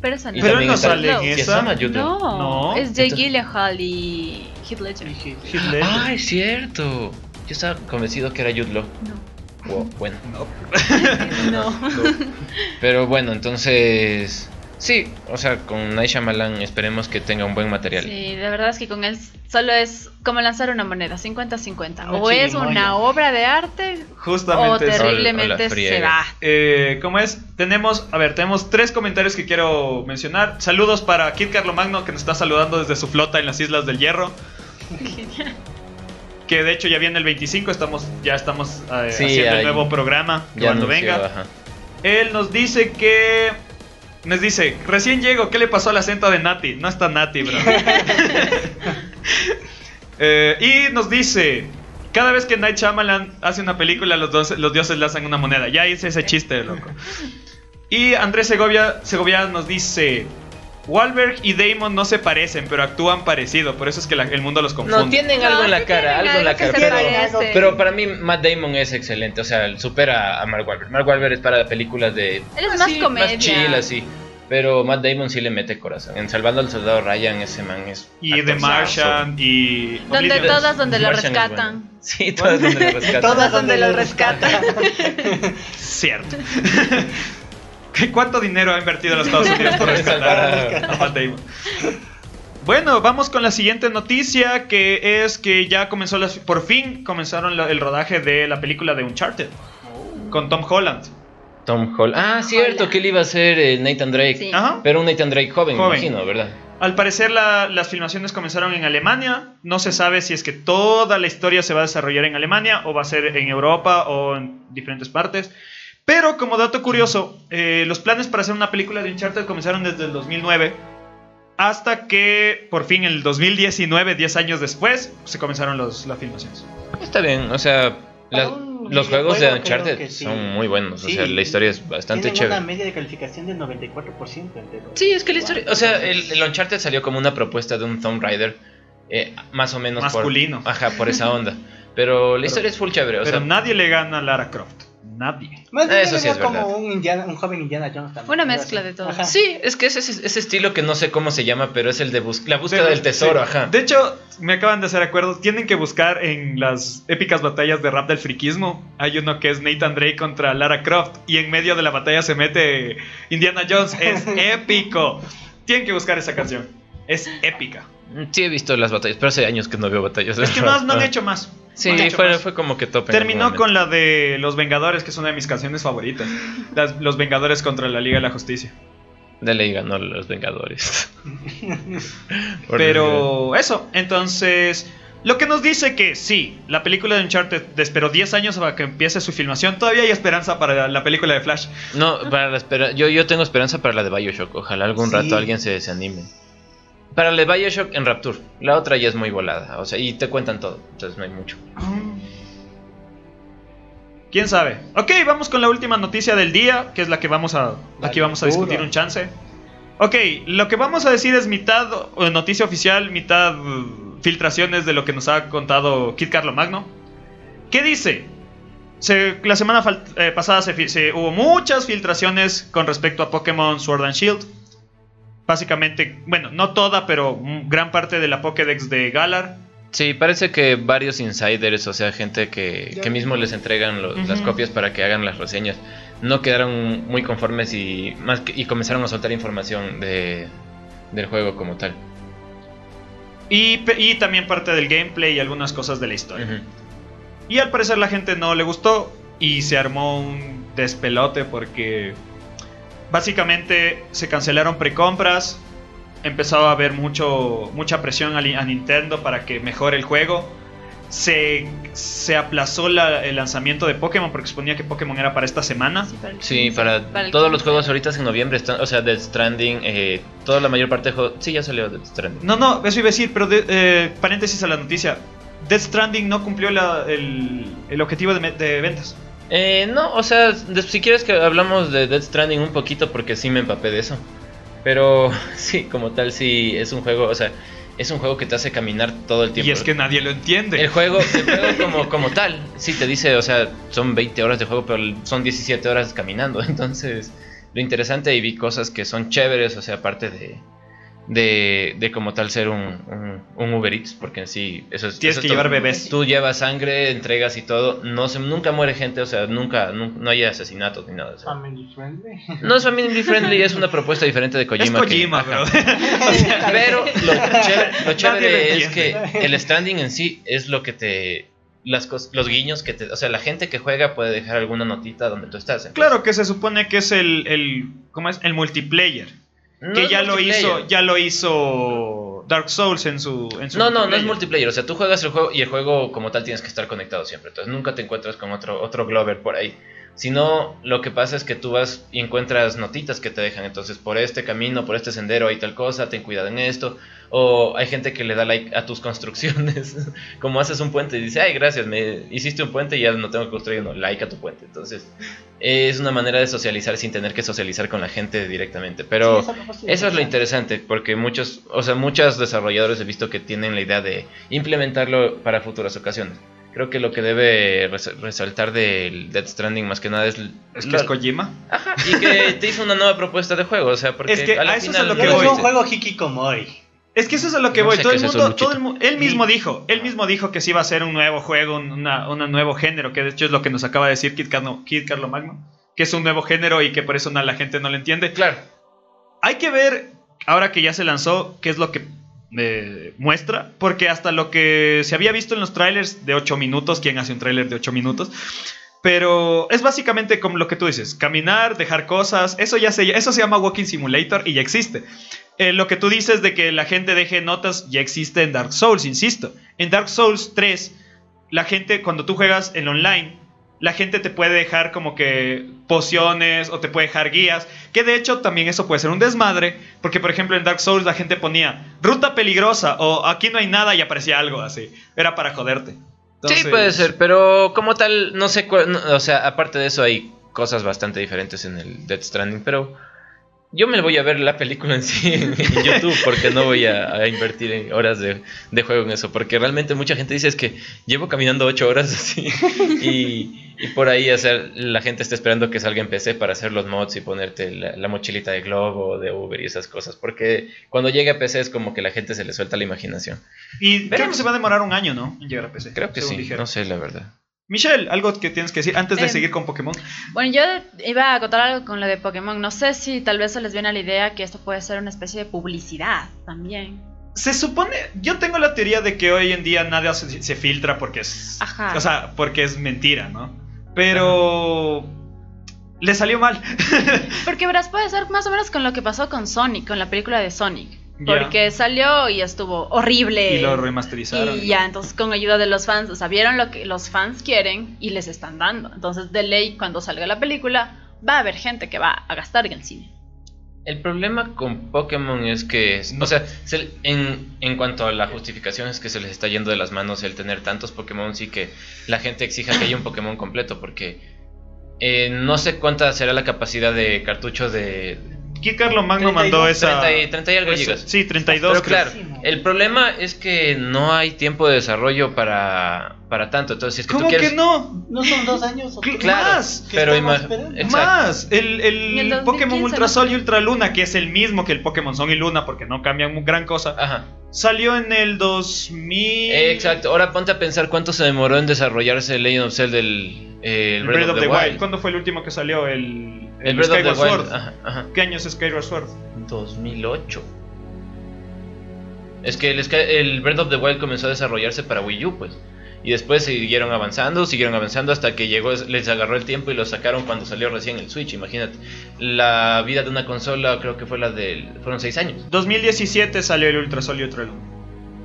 Pero esa no. Y Pero no sale en Sí, esa. No, No, es Jake Gyllenhaal y Heath Ledger. Heath Ledger. Ah, es cierto. Yo estaba convencido que era Jude Law. No. Wow, bueno. No. No. Pero bueno, entonces. Sí, o sea, con Night Shyamalan esperemos que tenga un buen material. Sí, la verdad es que con él solo es como lanzar una moneda, 50-50. Una O es una obra de arte o Justamente. O terriblemente la se va. Eh, ¿Cómo es? Tenemos, a ver, tenemos tres comentarios que quiero mencionar. Saludos para Kit Carlomagno, que nos está saludando desde su flota en las Islas del Hierro. Que de hecho ya viene el 25, estamos, ya estamos eh, Sí, haciendo el nuevo programa Ya cuando anunció, venga. ajá. Él nos dice que. Nos dice, recién llego, ¿qué le pasó al acento de Nati? No está Nati, bro. Eh, y nos dice, cada vez que Night Shyamalan hace una película, los, dos- los dioses hacen una moneda. Ya hice ese chiste, loco. Y Andrés Segovia, Segovia nos dice, Wahlberg y Damon no se parecen, pero actúan parecido. Por eso es que la- el mundo los confunde. No, tienen No, algo en la sí cara, algo en la cara. Pero, para mí Matt Damon es excelente, o sea, supera a Mark Wahlberg. Mark Wahlberg es para películas de Él es así, más comedia. más chill, así. Pero Matt Damon sí le mete corazón. En Salvando al Soldado Ryan, ese man es. Y The. Martian y... Donde Oblivion. todas donde lo rescatan. bueno. Sí, todas donde lo rescatan. Todas donde lo rescatan. Cierto. ¿Qué- ¿Cuánto dinero ha invertido los Estados Unidos por rescatar a Matt Damon? Bueno, vamos con la siguiente noticia, que es que ya comenzó, las, por fin comenzaron la- el rodaje de la película de Uncharted, con Tom Holland. Tom Holland. Ah, cierto, Holland. que él iba a ser eh, Nathan Drake. Sí. Ajá. Pero un Nathan Drake joven, Joven. me imagino, ¿verdad? Al parecer la- las filmaciones comenzaron en Alemania, no se sabe si es que toda la historia se va a desarrollar en Alemania o va a ser en Europa o en diferentes partes. Pero como dato curioso, eh, los planes para hacer una película de Uncharted comenzaron desde el 2009 hasta que por fin en el 2019, 10 años después, se comenzaron los, las filmaciones. Está bien, o sea, la- un los juegos de Uncharted sí. son muy buenos. o sea, la historia es bastante chévere. una media de calificación del 94% entre los- Sí, es que la historia. O sea, el, el Uncharted salió como una propuesta de un Tomb Raider. eh, más o menos. Masculino. Por, ajá, por esa onda. Pero la historia es full chévere. O Pero sea, nadie le gana a Lara Croft. Nadie. Más bien Eso sí es como verdad. un, Indiana, un joven Indiana Jones también. Una mezcla de todo. Ajá. Sí, es que es ese, ese estilo que no sé cómo se llama, pero es el de bus- la búsqueda De- del tesoro, sí. ajá. De hecho, me acaban de hacer acuerdo. Tienen que buscar en las épicas batallas de rap del friquismo. Hay uno que es Nathan Drake contra Lara Croft. Y en medio de la batalla se mete Indiana Jones. Es épico. Tienen que buscar esa canción. Es épica. Sí he visto las batallas, pero hace años que no veo batallas. Es que no, no han hecho más. Sí, No han hecho fue, más. fue como que top. en Terminó con la de Los Vengadores, que es una de mis canciones favoritas. Las- los Vengadores contra la Liga de la Justicia. De ley ganó los Vengadores. Pero eso, entonces, lo que nos dice que sí, la película de Uncharted esperó 10 años para que empiece su filmación, todavía hay esperanza para la película de Flash. No, para la espera, yo, yo tengo esperanza para la de Bioshock. Ojalá algún Sí. rato alguien se, se anime. Para la de Bioshock en Rapture. La otra ya es muy volada. O sea, y te cuentan todo. Entonces no hay mucho. ¿Quién sabe? Ok, vamos con la última noticia del día, que es la que vamos a... La Aquí vamos a discutir un chance. Ok, lo que vamos a decir es mitad noticia oficial, mitad uh, filtraciones de lo que nos ha contado Kit Carlo Magno. ¿Qué dice? Se- la semana eh, pasada se- hubo muchas filtraciones con respecto a Pokémon Sword and Shield. Básicamente, bueno, no toda, pero gran parte de la Pokédex de Galar. Sí, parece que varios insiders, o sea, gente que, que mismo les entregan lo- las copias para que hagan las reseñas, no quedaron muy conformes y, más que- y comenzaron a soltar información de, del juego como tal. Y, y también parte del gameplay y algunas cosas de la historia. Y al parecer la gente no le gustó y se armó un despelote porque básicamente se cancelaron precompras, empezó a haber mucho, mucha presión a, Nintendo para que mejore el juego. Se, se aplazó la- el lanzamiento de Pokémon porque suponía que Pokémon era para esta semana. para el Sí, 15, para, el todos los 15. juegos ahorita en noviembre están, o sea, Death Stranding, eh, toda la mayor parte de juegos, sí, ya salió Death Stranding. No, no, eso iba a decir, pero de- eh, paréntesis a la noticia. Death Stranding no cumplió la- el, el objetivo de ventas. Eh, no, o sea, de- si quieres que hablamos de Death Stranding un poquito porque sí me empapé de eso. Pero sí, como tal, sí, es un juego, o sea, es un juego que te hace caminar todo el tiempo. Y es que nadie lo entiende. El juego, el juego como, como tal, sí te dice, o sea, son 20 horas de juego, pero son 17 horas caminando. Entonces, lo interesante y vi cosas que son chéveres, o sea, aparte de, de, de como tal ser un, un, un Uber Eats, porque en sí, eso es. Tienes eso es que llevar bebés. Tú llevas sangre, entregas y todo, no se, nunca muere gente, o sea, nunca, nu- no, hay asesinatos ni nada. o sea. Family friendly. No es family friendly, es una propuesta diferente de Es Kojima. que- Kojima. Pero lo chévere, lo chévere lo es que el standing en sí es lo que te. Las cos- los guiños que te. O sea, la gente que juega puede dejar alguna notita donde tú estás. Entonces, Claro que se supone que es el, el ¿cómo es? El multiplayer. No que ya lo hizo, ya lo hizo Dark Souls en su, en su No, no, no es multiplayer. multiplayer. O sea, tú juegas el juego y el juego como tal tienes que estar conectado siempre. Entonces nunca te encuentras con otro, otro Glover por ahí. Sino lo que pasa es que tú vas y encuentras notitas que te dejan. Entonces, por este camino, por este sendero hay tal cosa, ten cuidado en esto. O hay gente que le da like a tus construcciones. Como haces un puente y dice, ay, gracias, me hiciste un puente y ya no tengo que construir uno. Like a tu puente. Entonces, es una manera de socializar sin tener que socializar con la gente directamente. Pero. Sí, propuesta Eso es lo interesante, porque muchos, o sea, muchos desarrolladores he visto que tienen la idea de implementarlo para futuras ocasiones. Creo que lo que debe res- resaltar del Death Stranding más que nada es, Es lo- que es Kojima. Ajá, y que te hizo una nueva propuesta de juego, o sea, porque Es que a eso es final a lo que voy. es un juego hikikomori. Es que eso es a lo que No voy. Todo el es mundo, todo el él mismo dijo, él mismo dijo que sí iba a ser un nuevo juego, un una, nuevo género, que de hecho es lo que nos acaba de decir Kid, Carlo, Kid Carlo Magno, que es un nuevo género y que por eso no, la gente no lo entiende. Claro, Hay que ver, ahora que ya se lanzó, qué es lo que muestra, porque hasta lo que se había visto en los trailers de 8 minutos, ¿quién hace un trailer de 8 minutos? Pero es básicamente como lo que tú dices, caminar, dejar cosas, eso ya se, eso se llama Walking Simulator y ya existe. Eh, lo que tú dices de que la gente deje notas ya existe en Dark Souls, insisto. En Dark Souls 3, la gente cuando tú juegas en online, la gente te puede dejar como que pociones o te puede dejar guías, que de hecho también eso puede ser un desmadre, porque por ejemplo en Dark Souls la gente ponía ruta peligrosa o aquí no hay nada y aparecía algo así, era para joderte. sí puede ser, pero como tal, no sé, cuál- no, o sea, aparte de eso hay cosas bastante diferentes en el Death Stranding, pero Yo me voy a ver la película en sí en, en YouTube porque no voy a, a invertir en horas de, de juego en eso. Porque realmente mucha gente dice es que llevo caminando 8 horas así y, y por ahí o sea, la gente está esperando que salga en PC para hacer los mods y ponerte la, la mochilita de Globo, de Uber y esas cosas. Porque cuando llegue a PC es como que la gente se le suelta la imaginación. Y creo que se va a demorar un año, ¿no? En llegar a PC. Creo que sí, dijeron. no sé la verdad. Michelle, algo que tienes que decir antes de Em, seguir con Pokémon. Bueno, yo iba a contar algo con lo de Pokémon. No sé si tal vez se les viene a la idea que esto puede ser una especie de publicidad también. Se supone, yo tengo la teoría de que hoy en día nada se, se filtra porque es, Ajá. o sea, porque es mentira, ¿no? Pero le salió mal. Porque verás, puede ser más o menos con lo que pasó con Sonic, con la película de Sonic. Porque salió y estuvo horrible. y lo remasterizaron. Y ya, entonces con ayuda de los fans, o sea, vieron lo que los fans quieren y les están dando. Entonces, de ley, cuando salga la película, va a haber gente que va a gastar en el cine. El problema con Pokémon es que, o sea, se- en, en cuanto a la justificación es que se les está yendo de las manos el tener tantos Pokémon y que la gente exija que haya un Pokémon completo, porque eh, no sé cuánta será la capacidad de cartucho de... Aquí Carlos Magno 32, mandó esa. 30 y, 30 y algo esa- gigas. Sí, 32. Pero creo. claro, el problema es que no hay tiempo de desarrollo para, para tanto, entonces si es que ¿Cómo tú quieres... que no? ¿No son dos años o? Claro, Más. ¿Qué pero ima-. Más, el, el Y el 2015 Pokémon Ultra Sol y. Ultra Luna, que es el mismo que el Pokémon Sol y Luna, porque no cambian gran cosa, Ajá. salió en el 2000. Eh, exacto, ahora ponte a pensar cuánto se demoró en desarrollarse el Legend of Zelda del eh, El Breath of the Wild. ¿Cuándo fue el último que salió? El, El el Breath of the Skyward Wild. Sword. Ajá, ajá. ¿Qué año es Skyward Sword? 2008. Es que el, Sky- el Breath of the Wild comenzó a desarrollarse para Wii U, pues. Y después siguieron avanzando, siguieron avanzando hasta que llegó, les agarró el tiempo y lo sacaron cuando salió recién el Switch, imagínate. La vida de una consola creo que fue la del... fueron 6 años. 2017 salió el Ultra Sol y Luna.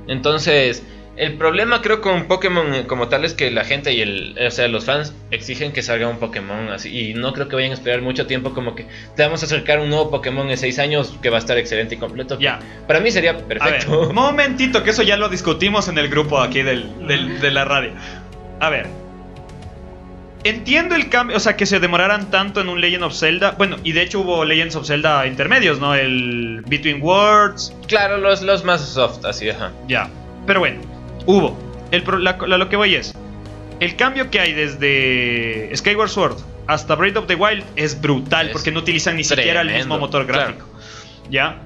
Entonces, el problema creo con Pokémon eh, como tal es que la gente y el, o sea, los fans exigen que salga un Pokémon así y no creo que vayan a esperar mucho tiempo como que te vamos a acercar un nuevo Pokémon en 6 años que va a estar excelente y completo. Ya. Para mí sería A ver, perfecto. momentito, que eso ya lo discutimos en el grupo aquí del, del- de la radio. A ver. Entiendo el cambio, o sea, que se demoraran tanto en un Legend of Zelda. Bueno, y de hecho hubo Legends of Zelda intermedios, ¿no? El Between Worlds, Claro, los, los más soft, así, ajá. Ya. Pero bueno, hubo. El pro- la- la- lo que voy es. El cambio que hay desde Skyward Sword hasta Breath of the Wild es brutal Es porque no utilizan ni siquiera el mismo motor claro. gráfico. ¿Ya?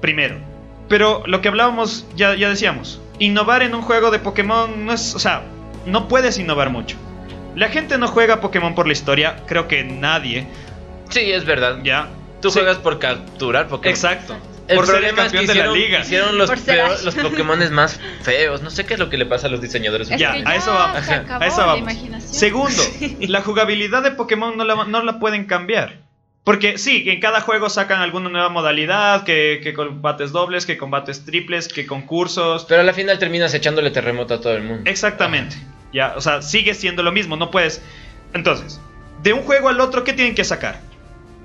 Primero. Pero lo que hablábamos, ya, ya decíamos. Innovar en un juego de Pokémon no es. O sea, no puedes innovar mucho. La gente no juega Pokémon por la historia, creo que nadie. Sí, es verdad. ¿Ya? Tú Sí, juegas por capturar Pokémon. Exacto. El por ser el problema es que de la liga. hicieron los, peor- los Pokémon más feos. No sé qué es lo que le pasa a los diseñadores. Es Ya, que a ya eso vamos. se acabó A eso la vamos. imaginación. Segundo, la jugabilidad de Pokémon no la, no la pueden cambiar. Porque sí, en cada juego sacan alguna nueva modalidad, que, que combates dobles, que combates triples, que concursos. Pero a la final terminas echándole terremoto a todo el mundo. Exactamente. Ya, o sea, sigue siendo lo mismo, no puedes. Entonces, de un juego al otro, ¿qué tienen que sacar?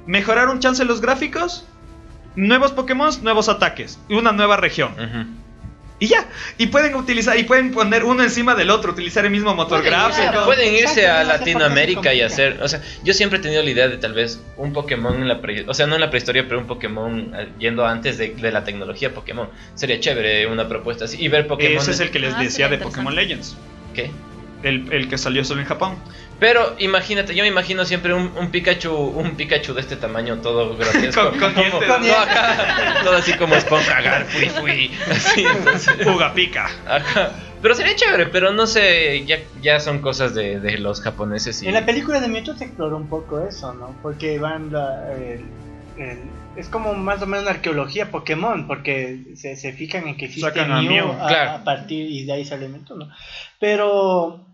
¿Mejorar un chance los gráficos? Nuevos Pokémon, nuevos ataques. Y una nueva región. Y ya. Y pueden utilizar, y pueden poner uno encima del otro, utilizar el mismo motor Pueden gráfico. Pueden irse a Latinoamérica y hacer. O sea, yo siempre he tenido la idea de tal vez un Pokémon en la pre- O sea, no en la prehistoria, pero un Pokémon eh, yendo antes de, de la tecnología Pokémon. Sería chévere una propuesta así. Y ver Pokémon. Ese es el que les Ah, decía de Pokémon Legends. ¿Qué? El, el que salió solo en Japón. Pero imagínate, yo me imagino siempre un, un Pikachu, un Pikachu de este tamaño, todo grotesco. Con- con como- dientes. no, acá, todo así como esponja, agar, fui, fui. Así, entonces, Uga pica. Pero sería chévere, pero no sé, ya, ya son cosas de, de los japoneses y. En la película de Mewtwo se exploró un poco eso, ¿no? Porque van la- el- el- es como más o menos una arqueología Pokémon, porque se, se fijan en que existe Sacan a Mew, a, claro. a partir y de ahí sale Mewtwo, ¿no? Pero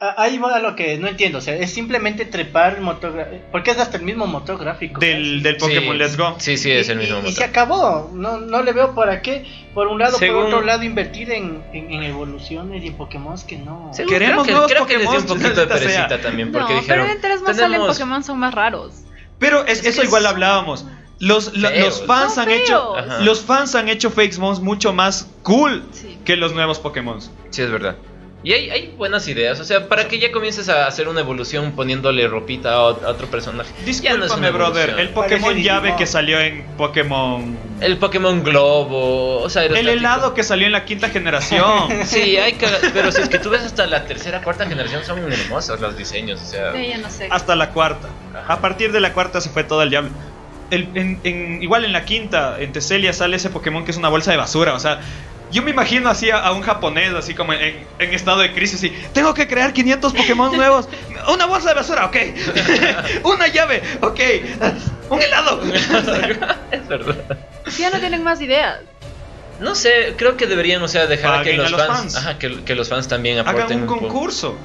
ahí va lo que no entiendo, o sea, es simplemente trepar el motor, porque es hasta el mismo motor gráfico. Del, del Pokémon Sí, Let's Go. Sí, sí, es Y- el mismo y, y motor. se acabó. No, no le veo para qué. Por un lado, Según- por otro lado, invertir en, en, en evoluciones y en Pokémon que no. Sí, Queremos creo que, nuevos creo que les dio un Pokémon, poquito de perecita también, porque no, dijeron. pero mientras más salen "Tenemos- Pokémon son más raros. Pero es, Es eso igual es- hablábamos. Los, los fans han hecho. Ajá. Los fans han hecho Fakes Mons mucho más cool Sí. que los nuevos Pokémon. Sí, es verdad. Y hay, hay buenas ideas, o sea, para que ya comiences a hacer una evolución poniéndole ropita a, ot- a otro personaje. No Discúlpame, una brother. El Pokémon Parece llave que salió en Pokémon. El Pokémon Globo, o sea, El helado que salió en la quinta generación. Sí, hay caga- pero si es que tú ves hasta la tercera, cuarta generación son hermosos los diseños, o sea. Sí, yo no sé. hasta la cuarta. Ajá. A partir de la cuarta se fue todo al diablo. El- en- en- igual en la quinta, en Teselia, sale ese Pokémon que es una bolsa de basura. O sea, yo me imagino así a, a un japonés, así como en, en estado de crisis. Y, Tengo que crear 500 Pokémon nuevos. Una bolsa de basura, ok. una llave, ok. Un helado. es verdad. Ya no tienen más ideas. No sé, creo que deberían, o sea, dejar que los, los fans, fans. Ajá, que, que los fans también aporten Hagan un concurso.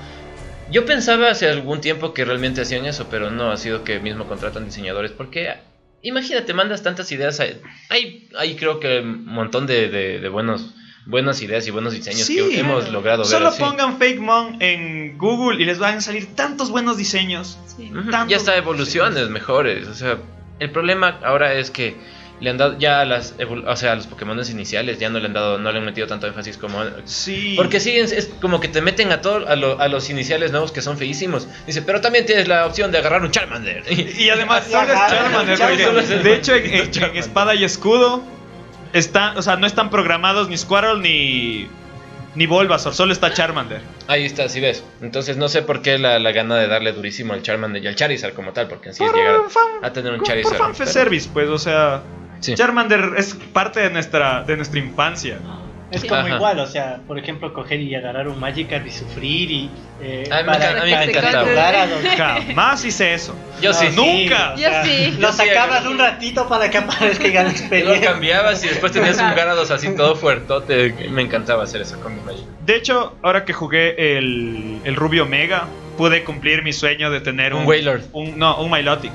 Yo pensaba hace algún tiempo que realmente hacían eso, pero no, ha sido que mismo contratan diseñadores. Porque, imagínate, mandas tantas ideas. a- Hay, hay creo que un montón de, de- de buenos, buenas ideas y buenos diseños Sí. que hemos logrado ver. Solo así. pongan Fake Mon en Google y les van a salir tantos buenos diseños. Sí. Tantos Ya está evoluciones diseños. mejores. O sea, el problema ahora es que le han dado ya a las, o sea, a los Pokémon iniciales ya no le han dado, no le han metido tanto énfasis como Sí. Porque sí, es, es como que te meten a, todo, a, lo- a los iniciales nuevos que son feísimos. Dice, pero también tienes la opción de agarrar un Charmander. Y además solo es Ajá, Charmander, Charmander. de hecho en, en- en Charmander. espada y escudo está, o sea, no están programados ni Squirrel ni ni Bulbasaur, solo está Charmander. Ahí está, si ves. Entonces no sé por qué la, la gana de darle durísimo al Charmander y al Charizard como tal, porque en sí es Por llegar fan- a tener un por Charizard. service, pues, o sea, Sí. Charmander es parte de nuestra de nuestra infancia. Es como Ajá. igual, o sea, por ejemplo, coger y agarrar un Magikarp y sufrir y. Eh, A mí me encanta- a mí me para encantaba. Jamás hice eso. Yo No, sí. nunca. o Yo sea, sí. Lo sacabas un ratito para que aparezca y gane Te lo experiencia. cambiabas y después tenías un Garados así todo fuertote. Me encantaba hacer eso con mi Magic. De hecho, ahora que jugué el, el Rubio Mega, pude cumplir mi sueño de tener un, Un Wailord. un- no, un Milotic.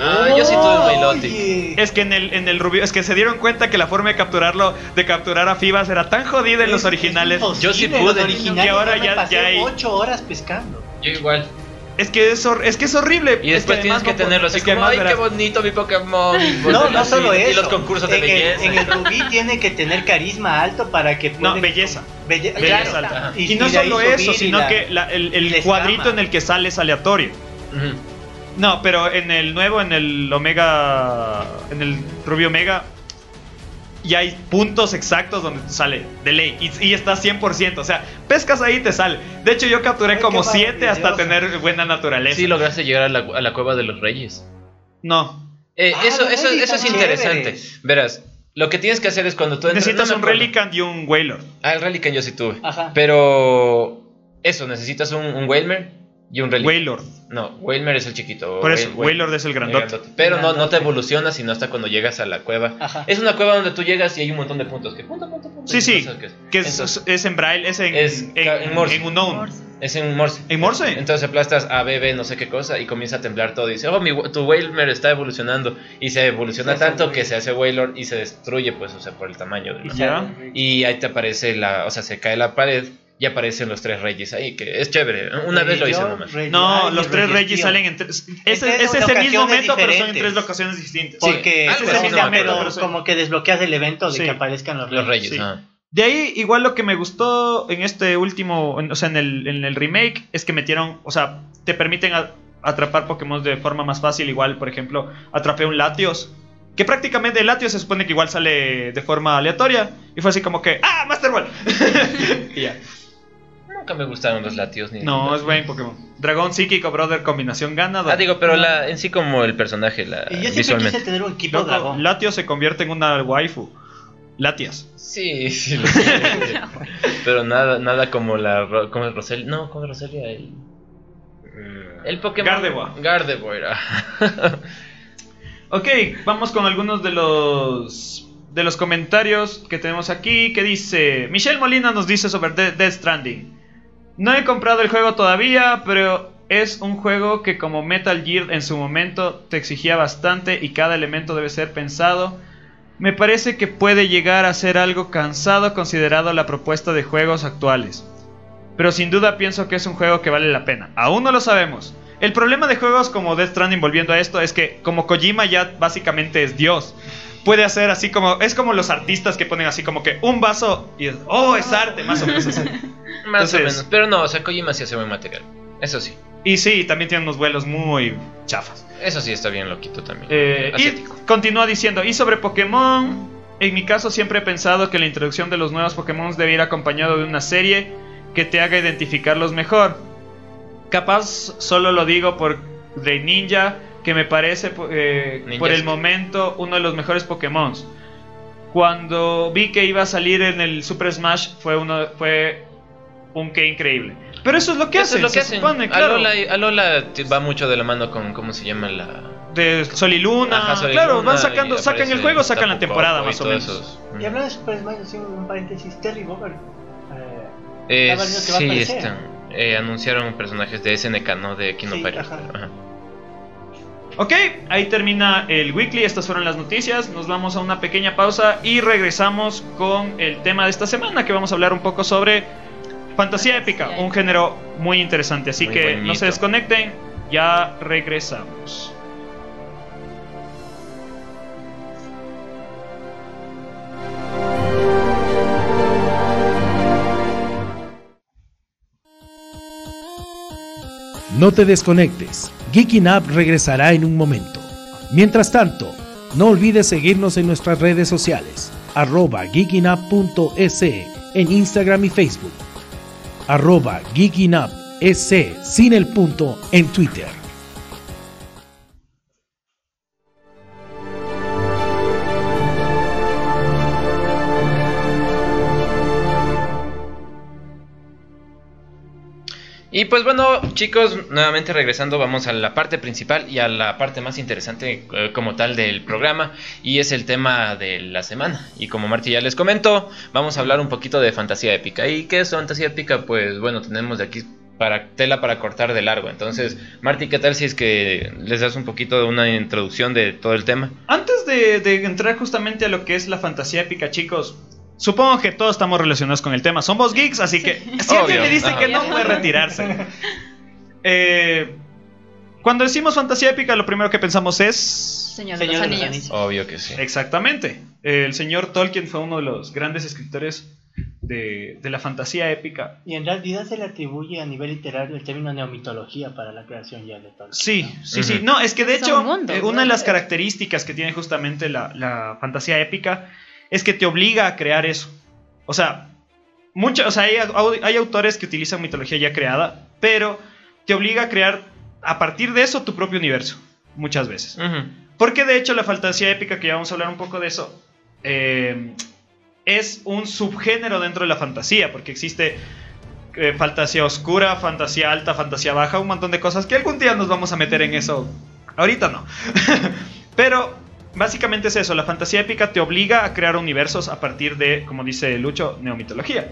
Ah, yo sí tuve un Milotic. Oye. Es que en el, en el Rubio, es que se dieron cuenta que la forma de capturarlo, de capturar a Fibas era tan jodida en los Es- originales. es Yo sí pude. Y ahora ya- pasé ya hay- ocho horas pescando. Yo igual. Es que es, hor- es que es horrible. Y después es tienes que no po- tenerlo así es que como, ay, qué verás- bonito mi Pokémon. No, no solo eso. Y los concursos de en belleza. El, en el Rubí tiene que tener carisma alto para que No, pueden- belleza. Belle- Belleza claro. alta. Ajá. Y, no solo eso, sino la- que la- el, cuadrito escama. en el que sale es aleatorio. Ujú. No, pero en el nuevo, en el Omega. En el Rubio Omega. Ya hay puntos exactos donde te sale de ley. Y, y está 100%. O sea, pescas ahí y te sale. De hecho, yo capturé Ay, como qué 7 hasta tener buena naturaleza. Sí, lograste llegar a la, a la cueva de los reyes. No. Eh, Ah, eso, eso, eso es interesante. chéveres. Verás, lo que tienes que hacer es cuando tú. Necesitas un. Relicant y un Wailord. Ah, el Relican yo sí tuve. Ajá. Pero. Eso, necesitas un, un Wailmer y un Relic. Wailord. No, Wailmer es el chiquito. Por eso, Wail- Wailord es el grandote. Pero no, no te Grandote. evolucionas sino hasta cuando llegas a la cueva. Ajá. Es una cueva donde tú llegas y hay un montón de puntos. Que punto, punto, punto. Sí, sí. cosas Que es, Entonces, es en Braille, es en, Es en, en Morse. en Unknown. Morse. es en Morse. ¿En Morse? Entonces aplastas A, B, B, no sé qué cosa y comienza a temblar todo. Y dice, oh, mi, tu Wailmer está evolucionando. Y se evoluciona tanto que se hace Wailord y se destruye, pues, o sea, por el tamaño de Y la- Ya. Y ahí te aparece la, o sea, se cae la pared y aparecen los tres reyes ahí, que es chévere. Una vez lo hice nomás. Rey No, los tres Rey reyes salen en tres. Ese, tres ese es el mismo momento, pero son en diferentes. tres locaciones distintas. Sí, Porque ese así, es el no me pero sí. como que desbloqueas el evento de Sí. que aparezcan los Los reyes, Sí. ah. De ahí, igual lo que me gustó en este último, en- o sea, en el, en el remake, es que metieron, o sea, te permiten a- atrapar Pokémon de forma más fácil. Igual, por ejemplo, atrapé un Latios. Que prácticamente el Latios se supone que igual sale de forma aleatoria. Y fue así como que, ¡ah, Master Ball! y ya. Nunca me gustaron los latios ni No, es buen Pokémon. Dragón psíquico, brother, combinación ganadora. Ah, digo, pero la, en sí como el personaje, la, Y yo siempre visualmente. quise tener un equipo Loco, dragón. Latios se convierte en una waifu. Latias. Sí, sí, lo sé. pero nada, nada como la, Ro- como el Roselia, no, como el Roselia, el, el Pokémon. Gardevoir. Gardevoir, ah. Ok, vamos con algunos de los de los comentarios que tenemos aquí. Que dice Michelle Molina nos dice sobre De- Death Stranding. No he comprado el juego todavía, pero es un juego que como Metal Gear en su momento te exigía bastante y cada elemento debe ser pensado. Me parece que puede llegar a ser algo cansado considerado la propuesta de juegos actuales. Pero sin duda pienso que es un juego que vale la pena. Aún no lo sabemos. El problema de juegos como Death Stranding volviendo a esto es que como Kojima ya básicamente es Dios. Puede hacer así como es como los artistas que ponen así como que un vaso y es, oh, es arte, más o menos así. Más o menos. Pero no, o sea, Kojima sí hace buen material. Eso sí. Y sí, también tiene unos vuelos muy chafas. Eso sí está bien loquito también. Eh, y continúa diciendo, y sobre Pokémon, en mi caso siempre he pensado que la introducción de los nuevos Pokémon debe ir acompañado de una serie que te haga identificarlos mejor. Capaz solo lo digo por de Ninja, que me parece eh, por el momento uno de los mejores Pokémon. Cuando vi que iba a salir en el Super Smash fue uno fue un que increíble. Pero eso es lo que Eso hacen, es lo que se hacen. supone, claro. Alola, va mucho de la mano con, ¿cómo se llama la...? de Sol y Luna. Ajá, Sol y claro, Luna, van sacando, sacan el juego, sacan la temporada más o menos. esos. Y hablando de Super Smash, haciendo un paréntesis, Terry Bogard. Eh, Eh, sí, están. Eh, anunciaron personajes de SNK, ¿no? De Kino Sí. Ajá. Ok, ahí termina el weekly, estas fueron las noticias, nos vamos a una pequeña pausa y regresamos con el tema de esta semana que vamos a hablar un poco sobre fantasía épica, un género muy interesante, así Muy que bonito. no se desconecten, ya regresamos. No te desconectes. Geeking Up regresará en un momento. Mientras tanto, no olvides seguirnos en nuestras redes sociales. Arroba geekingup.es en Instagram y Facebook. Arroba geekingup.es sin el punto en Twitter. Y pues bueno, chicos, nuevamente regresando, vamos a la parte principal y a la parte más interesante eh, como tal del programa, y es el tema de la semana. Y como Marty ya les comentó, vamos a hablar un poquito de fantasía épica. ¿Y qué es fantasía épica? Pues bueno, tenemos de aquí para tela para cortar de largo. Entonces, Marty, ¿qué tal si es que les das un poquito de una introducción de todo el tema? Antes de, de entrar justamente a lo que es la fantasía épica, chicos, supongo que todos estamos relacionados con el tema. Somos geeks, así que si alguien Obvio, me dice ajá. que no puede retirarse. Eh, cuando decimos fantasía épica, lo primero que pensamos es... Señor, Señor de de los los Anillos. Anillos. Obvio que sí. Exactamente. El señor Tolkien fue uno de los grandes escritores de, de la fantasía épica. Y en realidad se le atribuye a nivel literario el término neomitología para la creación ya de Tolkien. Sí, ¿no? sí, sí. No, es que de hecho, eh, una de las características que tiene justamente la, la fantasía épica es que te obliga a crear eso. O sea, mucho, o sea hay, hay autores que utilizan mitología ya creada, pero te obliga a crear a partir de eso tu propio universo, muchas veces. Porque de hecho la fantasía épica, que ya vamos a hablar un poco de eso, eh, es un subgénero dentro de la fantasía, porque existe eh, fantasía oscura, fantasía alta, fantasía baja, un montón de cosas que algún día nos vamos a meter en eso. Ahorita no. Pero básicamente es eso, la fantasía épica te obliga a crear universos a partir de, como dice Lucho, neomitología.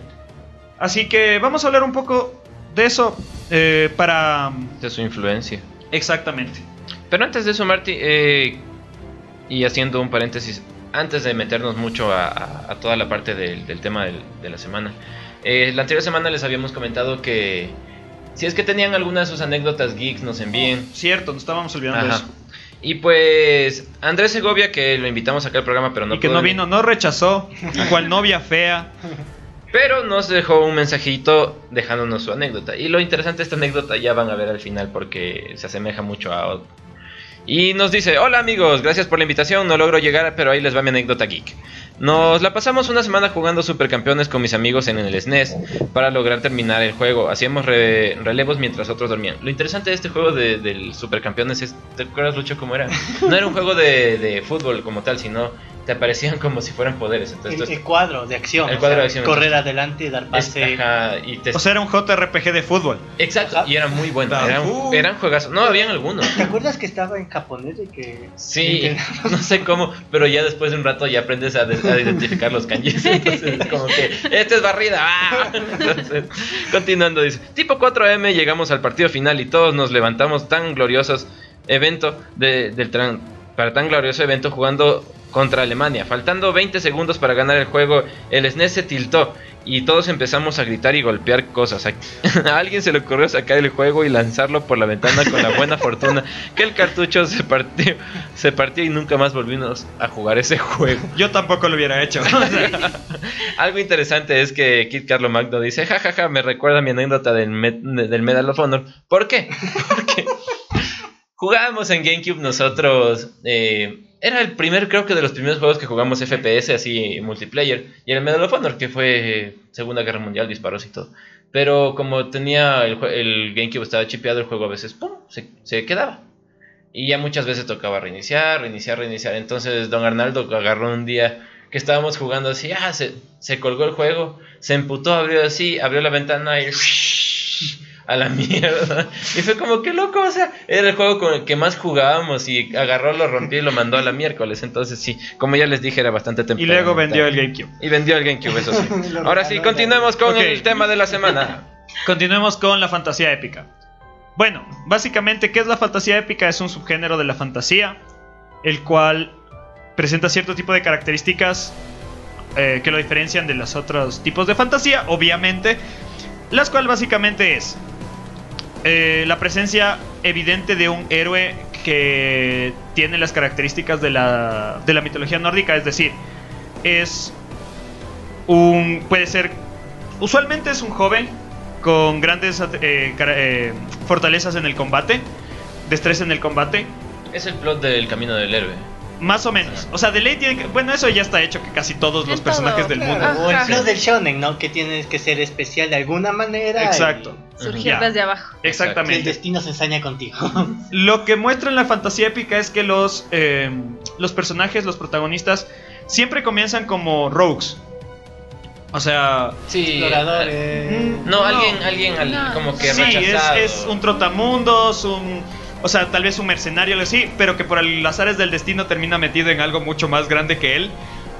Así que vamos a hablar un poco de eso eh, para... De su influencia. Exactamente. Pero antes de eso, Marty, eh, y haciendo un paréntesis, antes de meternos mucho a, a- a toda la parte del, del tema del- de la semana, eh, la anterior semana les habíamos comentado que si es que tenían alguna de sus anécdotas geeks, nos envíen. Cierto, nos estábamos olvidando de Ajá. eso. Y pues Andrés Segovia, que lo invitamos acá al programa, pero no y que no venir. vino, no rechazó, cual novia fea. Pero nos dejó un mensajito dejándonos su anécdota. Y lo interesante de esta anécdota ya van a ver al final porque se asemeja mucho a. Y nos dice, hola amigos, gracias por la invitación, no logro llegar, pero ahí les va mi anécdota geek. Nos la pasamos una semana jugando Supercampeones con mis amigos en el SNES para lograr terminar el juego. Hacíamos re- relevos mientras otros dormían. Lo interesante de este juego de- del Supercampeones es, ¿te acuerdas Lucho cómo era? No era un juego de, de fútbol como tal, sino te aparecían como si fueran poderes. Entonces, El, cuadro de acción. El cuadro sea, de acción, Correr entonces. adelante, dar es- pase. ajá, y te O sea, era un JRPG de fútbol. Exacto, Ajá. y era muy bueno. Eran, eran juegazos. No, habían algunos. ¿Te acuerdas que estaba en japonés y que... Sí, no sé cómo, pero ya después de un rato ya aprendes a, de- a identificar los kanjis. Entonces, es como que, este es barrida. ¡ah! Entonces, continuando, dice: Tipo 4M, llegamos al partido final y todos nos levantamos tan gloriosos evento de- del tran- para tan glorioso evento jugando contra Alemania. Faltando 20 segundos para ganar el juego, el SNES se tiltó y todos empezamos a gritar y golpear cosas. A alguien se le ocurrió sacar el juego y lanzarlo por la ventana con la buena fortuna que el cartucho se partió, se partió y nunca más volvimos a jugar ese juego. Yo tampoco lo hubiera hecho. Algo interesante es que Kit Carlo Magno dice, jajaja, me recuerda mi anécdota del, del Medal of Honor. ¿Por qué? Porque jugábamos en GameCube nosotros... Eh, era el primer, creo que de los primeros juegos que jugamos FPS así multiplayer. Y el Medal of Honor, que fue Segunda Guerra Mundial, disparos y todo. Pero como tenía el, el GameCube estaba chipeado, el juego a veces ¡pum! Se, se, quedaba. Y ya muchas veces tocaba reiniciar, reiniciar, reiniciar. Entonces Don Arnaldo agarró un día que estábamos jugando así, ah, se, se colgó el juego, se emputó, abrió así, abrió la ventana y a la mierda. Y fue como que loco, o sea, era el juego con el que más jugábamos y agarró, lo rompió y lo mandó a la miércoles. Entonces sí, como ya les dije, era bastante temprano. Y luego vendió el GameCube. Y vendió el GameCube, eso sí. Ahora sí, continuemos con okay. el tema de la semana. Continuemos con la fantasía épica. Bueno, básicamente, ¿qué es la fantasía épica? Es un subgénero de la fantasía, el cual presenta cierto tipo de características eh, que lo diferencian de los otros tipos de fantasía, obviamente, las cuales básicamente es eh, la presencia evidente de un héroe que tiene las características de la, de la mitología nórdica, es decir, es un. puede ser. Usualmente es un joven con grandes eh, eh, fortalezas en el combate, destreza en el combate. Es el plot del camino del héroe. Más o menos. O sea, de ley tiene que... Bueno, eso ya está hecho que casi todos los personajes todo, del claro. mundo. O el flow del shonen, ¿no? Que tienes que ser especial de alguna manera. Exacto. Surgir Ya. desde abajo. Y el Exactamente. destino se ensaña contigo. Lo que muestra en la fantasía épica es que los, eh, los personajes, los protagonistas, siempre comienzan como rogues. O sea, Sí. Exploradores. No, No. alguien, alguien al- No. como que sí, es, es un trotamundos, un... O sea, tal vez un mercenario, algo así, pero que por el azares del destino termina metido en algo mucho más grande que él.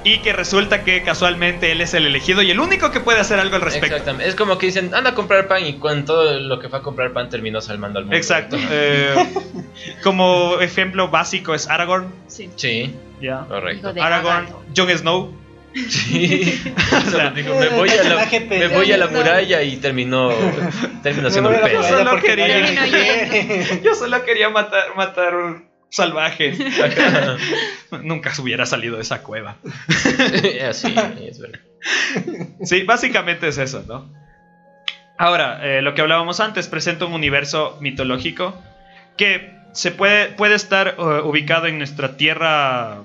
Y que resulta que casualmente él es el elegido y el único que puede hacer algo al respecto. Exactamente. Es como que dicen, anda a comprar pan y con todo lo que fue a comprar pan terminó salvando al mundo. Exacto. eh, como ejemplo básico es Aragorn. Sí. Sí, Ya. correcto. Aragorn. Jon Snow. Sí. O sea, Digo, me voy a la, me voy a la muralla y terminó, terminó siendo un pez. quería-. Yo solo quería matar, matar un salvaje. Nunca hubiera salido de esa cueva. Así, es verdad. Sí, básicamente es eso, ¿no? Ahora, eh, lo que hablábamos antes, presenta un universo mitológico que se puede, puede estar eh, ubicado en nuestra tierra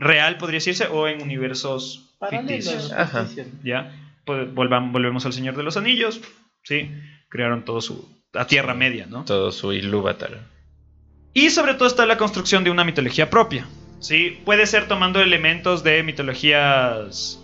real, podría decirse, o en universos ficticios. Paralelos, Ajá. ficticios. ¿Ya? Pues volvam- volvemos al Señor de los Anillos, ¿sí? Crearon todo su... a Tierra Media, ¿no? Todo su Ilúvatar. Y sobre todo está la construcción de una mitología propia. ¿sí? Puede ser tomando elementos de mitologías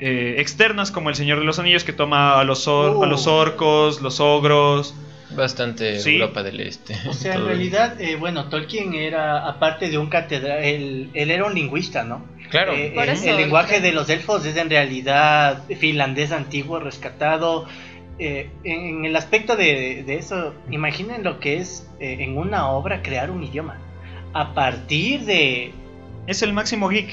eh, externas, como el Señor de los Anillos, que toma a los, or- a los Uh. orcos, los ogros. Bastante Sí. Europa del Este. O sea, en realidad, eh, bueno, Tolkien era, aparte de un catedral, él, él era un lingüista, ¿no? Claro. Eh, Por el, eso, el lenguaje de los elfos es en realidad finlandés antiguo, rescatado. Eh, en, en el aspecto de, de eso, imaginen lo que es eh, en una obra crear un idioma. A partir de... Es el máximo geek.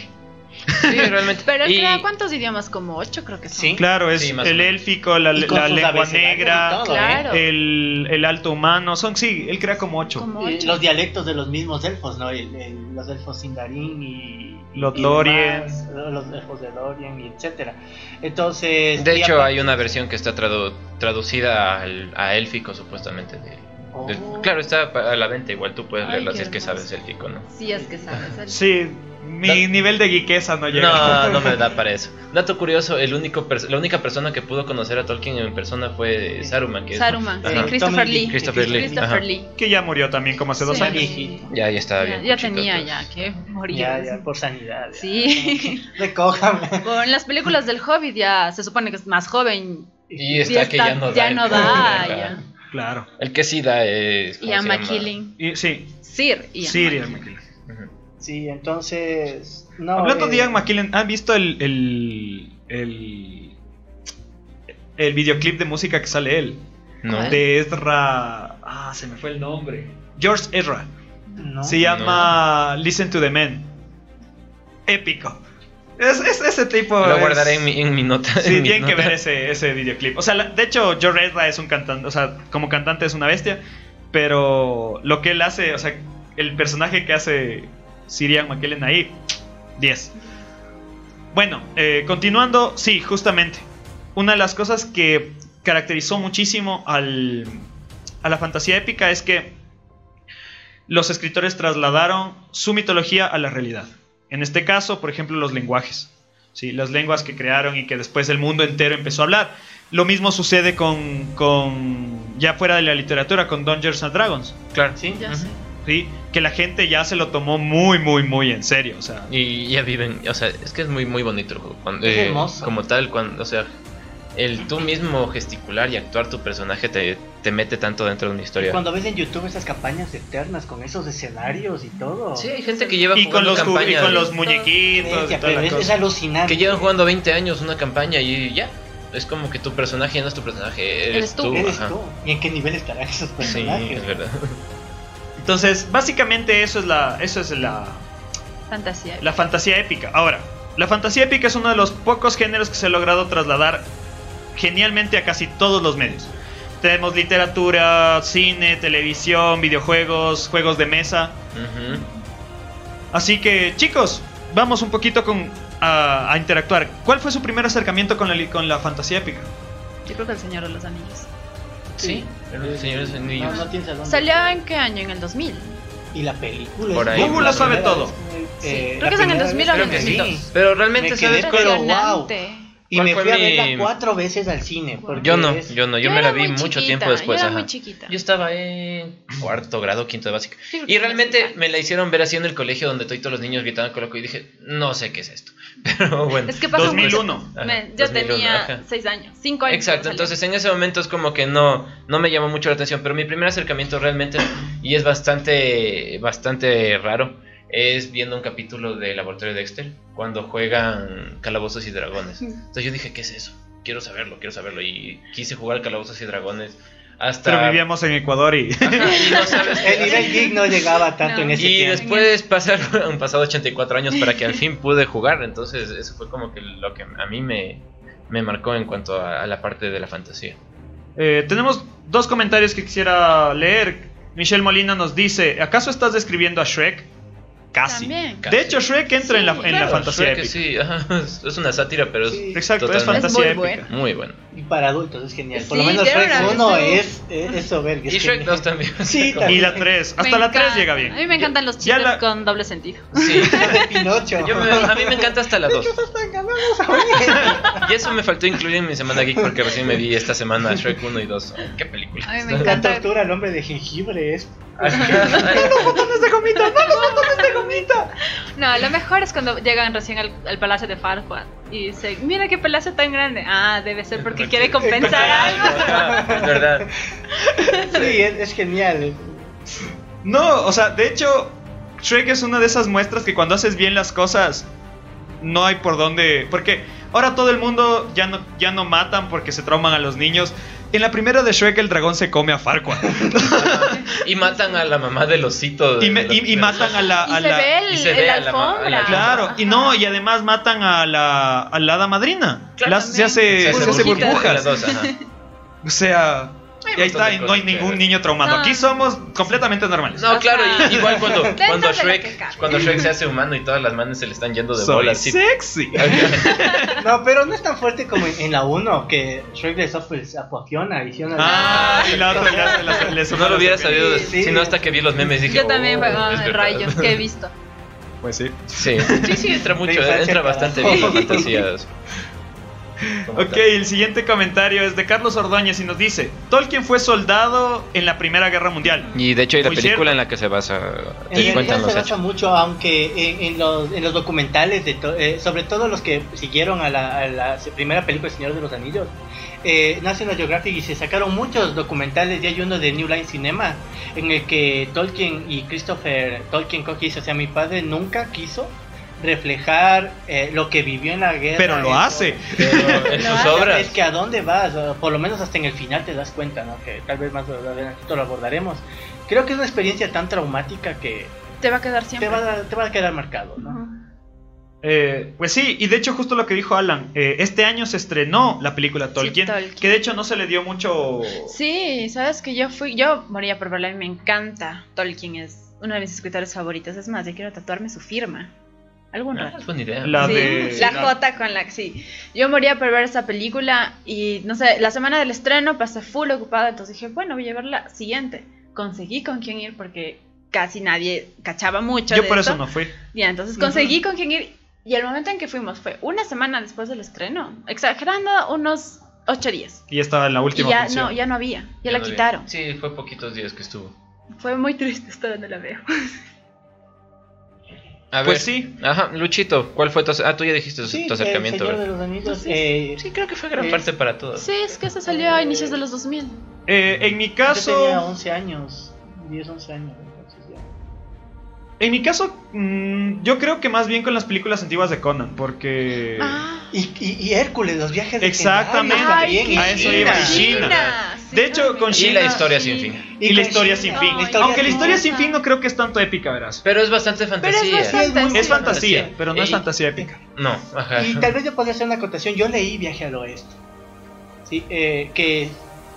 Sí, realmente. Pero él Y- crea cuántos idiomas, como ocho creo que son. Sí. Claro, es Sí, el élfico, la, lengua negra, todo, ¿eh? Claro. el, el alto humano. Son, sí, él crea como ocho. Como eh, ocho. los dialectos de los mismos elfos, ¿no? El- el- los elfos Sindarin y... Los y Lorien. demás, los elfos de Lorien y etcétera. Entonces... De hecho, hay una versión que está tradu- traducida al- a élfico, supuestamente. de- de- Oh. claro, está pa- a la venta. Igual tú puedes leerla si es que sabes élfico, ¿no? Sí, es que sabes. él- Sí, mi Da- nivel de geekesa no llega. No, no me da para eso. Dato curioso, el único la única persona que pudo conocer a Tolkien en persona fue Saruman. Que es- Saruman, sí, Ajá. Christopher Lee. Lee. Christopher Lee. Christopher ajá. Lee. Que ya murió también como hace dos años. Ya, ya estaba Ya, bien. ya tenía ya que morir. Ya, ya, por sanidad. ya. Sí. Recójame. Con las películas del Hobbit ya se supone que es más joven. Y está que ya no da. el no da, ya. Claro. El que sí da es. ¿cómo Ian. Y, sí, Sir Ian sí, McKellen. Sí, entonces. No, Hablando eh, de Ian McKellen, ¿han visto el, el, el, el videoclip de música que sale él? No. De Ezra... Ah, se me fue el nombre. George Ezra. no. Se llama Listen to the Men. épico. Es, es- ese tipo. Lo es- guardaré en mi, en mi nota. Sí, en tienen que ver ese, ese videoclip. O sea, la- de hecho, Joe Redra es un cantante. O sea, como cantante es una bestia. Pero lo que él hace, o sea, el personaje que hace Sirian McKellen ahí, 10. Bueno, eh, continuando, sí, justamente. Una de las cosas que caracterizó muchísimo al, a la fantasía épica es que los escritores trasladaron su mitología a la realidad. En este caso, por ejemplo, los lenguajes. ¿sí? Las lenguas que crearon y que después el mundo entero empezó a hablar. Lo mismo sucede con, con ya fuera de la literatura, con Dungeons and Dragons. Claro. Sí, Ya. ¿sí? Que la gente ya se lo tomó muy, muy, muy en serio. O sea, Y ya viven, o sea, es que es muy muy bonito el juego. Cuando, Es eh, hermoso. Como tal, cuando, o sea, el tú mismo gesticular y actuar tu personaje te, te mete tanto dentro de una historia. Cuando ves en YouTube esas campañas eternas con esos escenarios y todo. Sí, hay gente que lleva y con jugando los, ju- y campañas. con los muñequitos y Bestia, toda pero la es, es alucinante. que llevan jugando 20 años una campaña y ya. Es como que tu personaje ya no es tu personaje, eres, Eres tú. tú. Eres tú. ¿Y en qué nivel estarán esos Sí, personajes? es verdad. Entonces, básicamente eso es la, eso es la, Fantasía. la fantasía épica. Ahora, la fantasía épica es uno de los pocos géneros que se ha logrado trasladar genialmente a casi todos los medios. Tenemos literatura, cine, televisión, videojuegos, juegos de mesa. Así que, chicos, vamos un poquito con, a, a interactuar. ¿Cuál fue su primer acercamiento con la, li- con la fantasía épica? Yo creo que el Señor de los Anillos. Sí, los señores No, anillos. no dónde. ¿Salió en qué año? ¿En el 2000? Y la película. Por ahí. Google lo sabe todo. vez, Sí, eh, creo que es en el primera 2000 vez o en el sí. 2000. Pero realmente, ¿sabes? pero wow. Y ¿Cuál me fue fui a mi- verla cuatro veces al cine. Porque Yo no, es- yo no, yo, me la vi mucho chiquita, tiempo después. Yo era ajá. muy chiquita. Yo estaba en cuarto grado, quinto de básica. Sí, Y realmente me la hicieron ver así en el colegio donde todos los niños gritaban con loco y dije, no sé qué es esto. Pero bueno. Es que pasó 2001. mucho. Ajá, Me- yo 2001, tenía ajá. 6 años, 5 años. Exacto, entonces en ese momento es como que no, no me llamó mucho la atención, pero mi primer acercamiento realmente, y es bastante, bastante raro, es viendo un capítulo de Laboratorio de Dexter, cuando juegan Calabozos y Dragones. Entonces yo dije, ¿qué es eso? Quiero saberlo, quiero saberlo, y quise jugar Calabozos y Dragones hasta... Pero vivíamos en Ecuador y... Ajá, y no sabes El nivel geek no llegaba tanto No. en ese Y tiempo. después pasaron, han pasado 84 años para que al fin pude jugar, entonces eso fue como que lo que a mí me, me marcó en cuanto a, a la parte de la fantasía. Eh, tenemos dos comentarios que quisiera leer. Michelle Molina nos dice, ¿acaso estás describiendo a Shrek? Casi. También. Casi. De hecho, Shrek entra en la, en la fantasía Shrek, épica. sí, ajá, es una sátira, pero es. Exacto, es fantasía Es muy épica. muy bueno. Y para adultos es genial. Por Sí, lo menos Shrek una 1 versión- es, es, es soberbio. Y es Shrek genial. 2 también. Sí, Y también. la 3, Me hasta la 3 encanta. llega A mí bien. me encantan los chistes la- con doble sentido. Sí. Pinocho. Yo me- a mí me encanta hasta la 2. Vamos a ver. Y eso me faltó incluir en mi semana geek porque recién me vi esta semana Shrek 1 y 2. ¿Qué película? A mí me La encanta. tortura al hombre de jengibre es. ¡Botones de gomita! ¡No, los botones de gomita! No, lo mejor es cuando llegan recién al, al palacio de Farquaad y dicen, mira qué palacio tan grande. Ah, debe ser porque quiere compensar algo. Es verdad. Sí, es, es genial. No, o sea, de hecho, Shrek es una de esas muestras que cuando haces bien las cosas, no hay por dónde. Porque ahora todo el mundo ya no, ya no matan porque se trauman a los niños. En la primera de Shrek, el dragón se come a Farquaad. Y matan a la mamá del osito. de- Y, me- y- matan a la. Y a se la- ve el, y se el ve a la a alfombra. la- Claro, y no, y además matan a la, a la hada madrina. Claro, Las- se hace, Se hace se hace burbujas. burbujas. O sea, y ahí está, y no hay ningún niño traumado. No. Aquí somos completamente normales. No, claro, y- igual cuando, Dentro cuando de Shrek cuando Shrek se hace humano y todas las manos se le están yendo de Soy bolas. sí. sexy. No, pero no es tan fuerte como en, en la 1 que Shrek le sopla el sapo a Fiona y Fiona. Ah, y la otra le hace le no lo la hubiera serpiente. sabido, Sí, sí. sino hasta que vi los memes dije. Yo también, oh, es verdad. rayos que he visto. Pues sí. Sí, sí, sí, entra mucho, infancia, entra bastante bien con fantasías. Ok, el siguiente comentario es de Carlos Ordóñez y nos dice: Tolkien fue soldado en la Primera Guerra Mundial. Y de hecho hay la Muy película cierto. en la que se basa En se basa hechos. mucho, aunque en, en los, en los documentales, de to- eh, sobre todo los que siguieron a la, a la primera película El Señor de los Anillos, eh, National Geographic y se sacaron muchos documentales, y hay uno de New Line Cinema, en el que Tolkien y Christopher Tolkien Cockis, o sea, mi padre nunca quiso reflejar eh, lo que vivió en la guerra. Pero lo hace. Pero en sus obras. Es que a dónde vas, por lo menos hasta en el final te das cuenta, ¿no? Que tal vez más adelantito lo abordaremos. Creo que es una experiencia tan traumática que Te va a quedar te siempre. va a, te va a quedar marcado, ¿no? Eh, pues sí, y de hecho justo lo que dijo Alan, eh, este año se estrenó la película Tolkien, Tolkien. que de hecho no se le dio mucho... Sí, sabes que yo fui, yo moría por verla, a mí me encanta. Tolkien es uno de mis escritores favoritos. Es más, yo quiero tatuarme su firma. Algún Ah, es buena idea. La Sí, de- la la- J con la sí. Yo moría por ver esa película y no sé, la semana del estreno pasé full ocupada, entonces dije, bueno, voy a ver la siguiente. Conseguí con quién ir porque casi nadie cachaba mucho. Yo de por esto. eso no fui. Ya, entonces conseguí con quién ir y el momento en que fuimos fue una semana después del estreno, exagerando unos ocho días. Y estaba en la Y última ya función. no, ya no había, ya, la no quitaron. Sí, fue poquitos días que estuvo. Fue muy triste, esto no la veo. A Pues ver. sí. Ajá, Luchito, ¿cuál fue tu, ah, tú ya dijiste tu, Sí, tu el acercamiento, Señor de los Anillos. Sí, eh, Sí, creo que fue gran Eh, parte para todos. Sí, es que se salió a inicios de los 2000. Eh, en mi Yo tenía caso, 11 años, 10, 11 años. En mi caso, mm, yo creo que más bien con las películas antiguas de Conan, porque... Ah. Y, y, y Hércules, los viajes Exactamente. legendarios también, a eso China. iba, y China. De hecho, con me- Y la China- historia sin fin. Y, la historia China. sin fin. Aunque la historia sin fin no creo que es tanto épica, verás. Pero es bastante Pero fantasía. es bastante. Es fantasía, Sí. pero no es fantasía épica. No, ajá. Y tal vez yo podría hacer una acotación. Yo leí Viaje al Oeste. Sí, eh, que.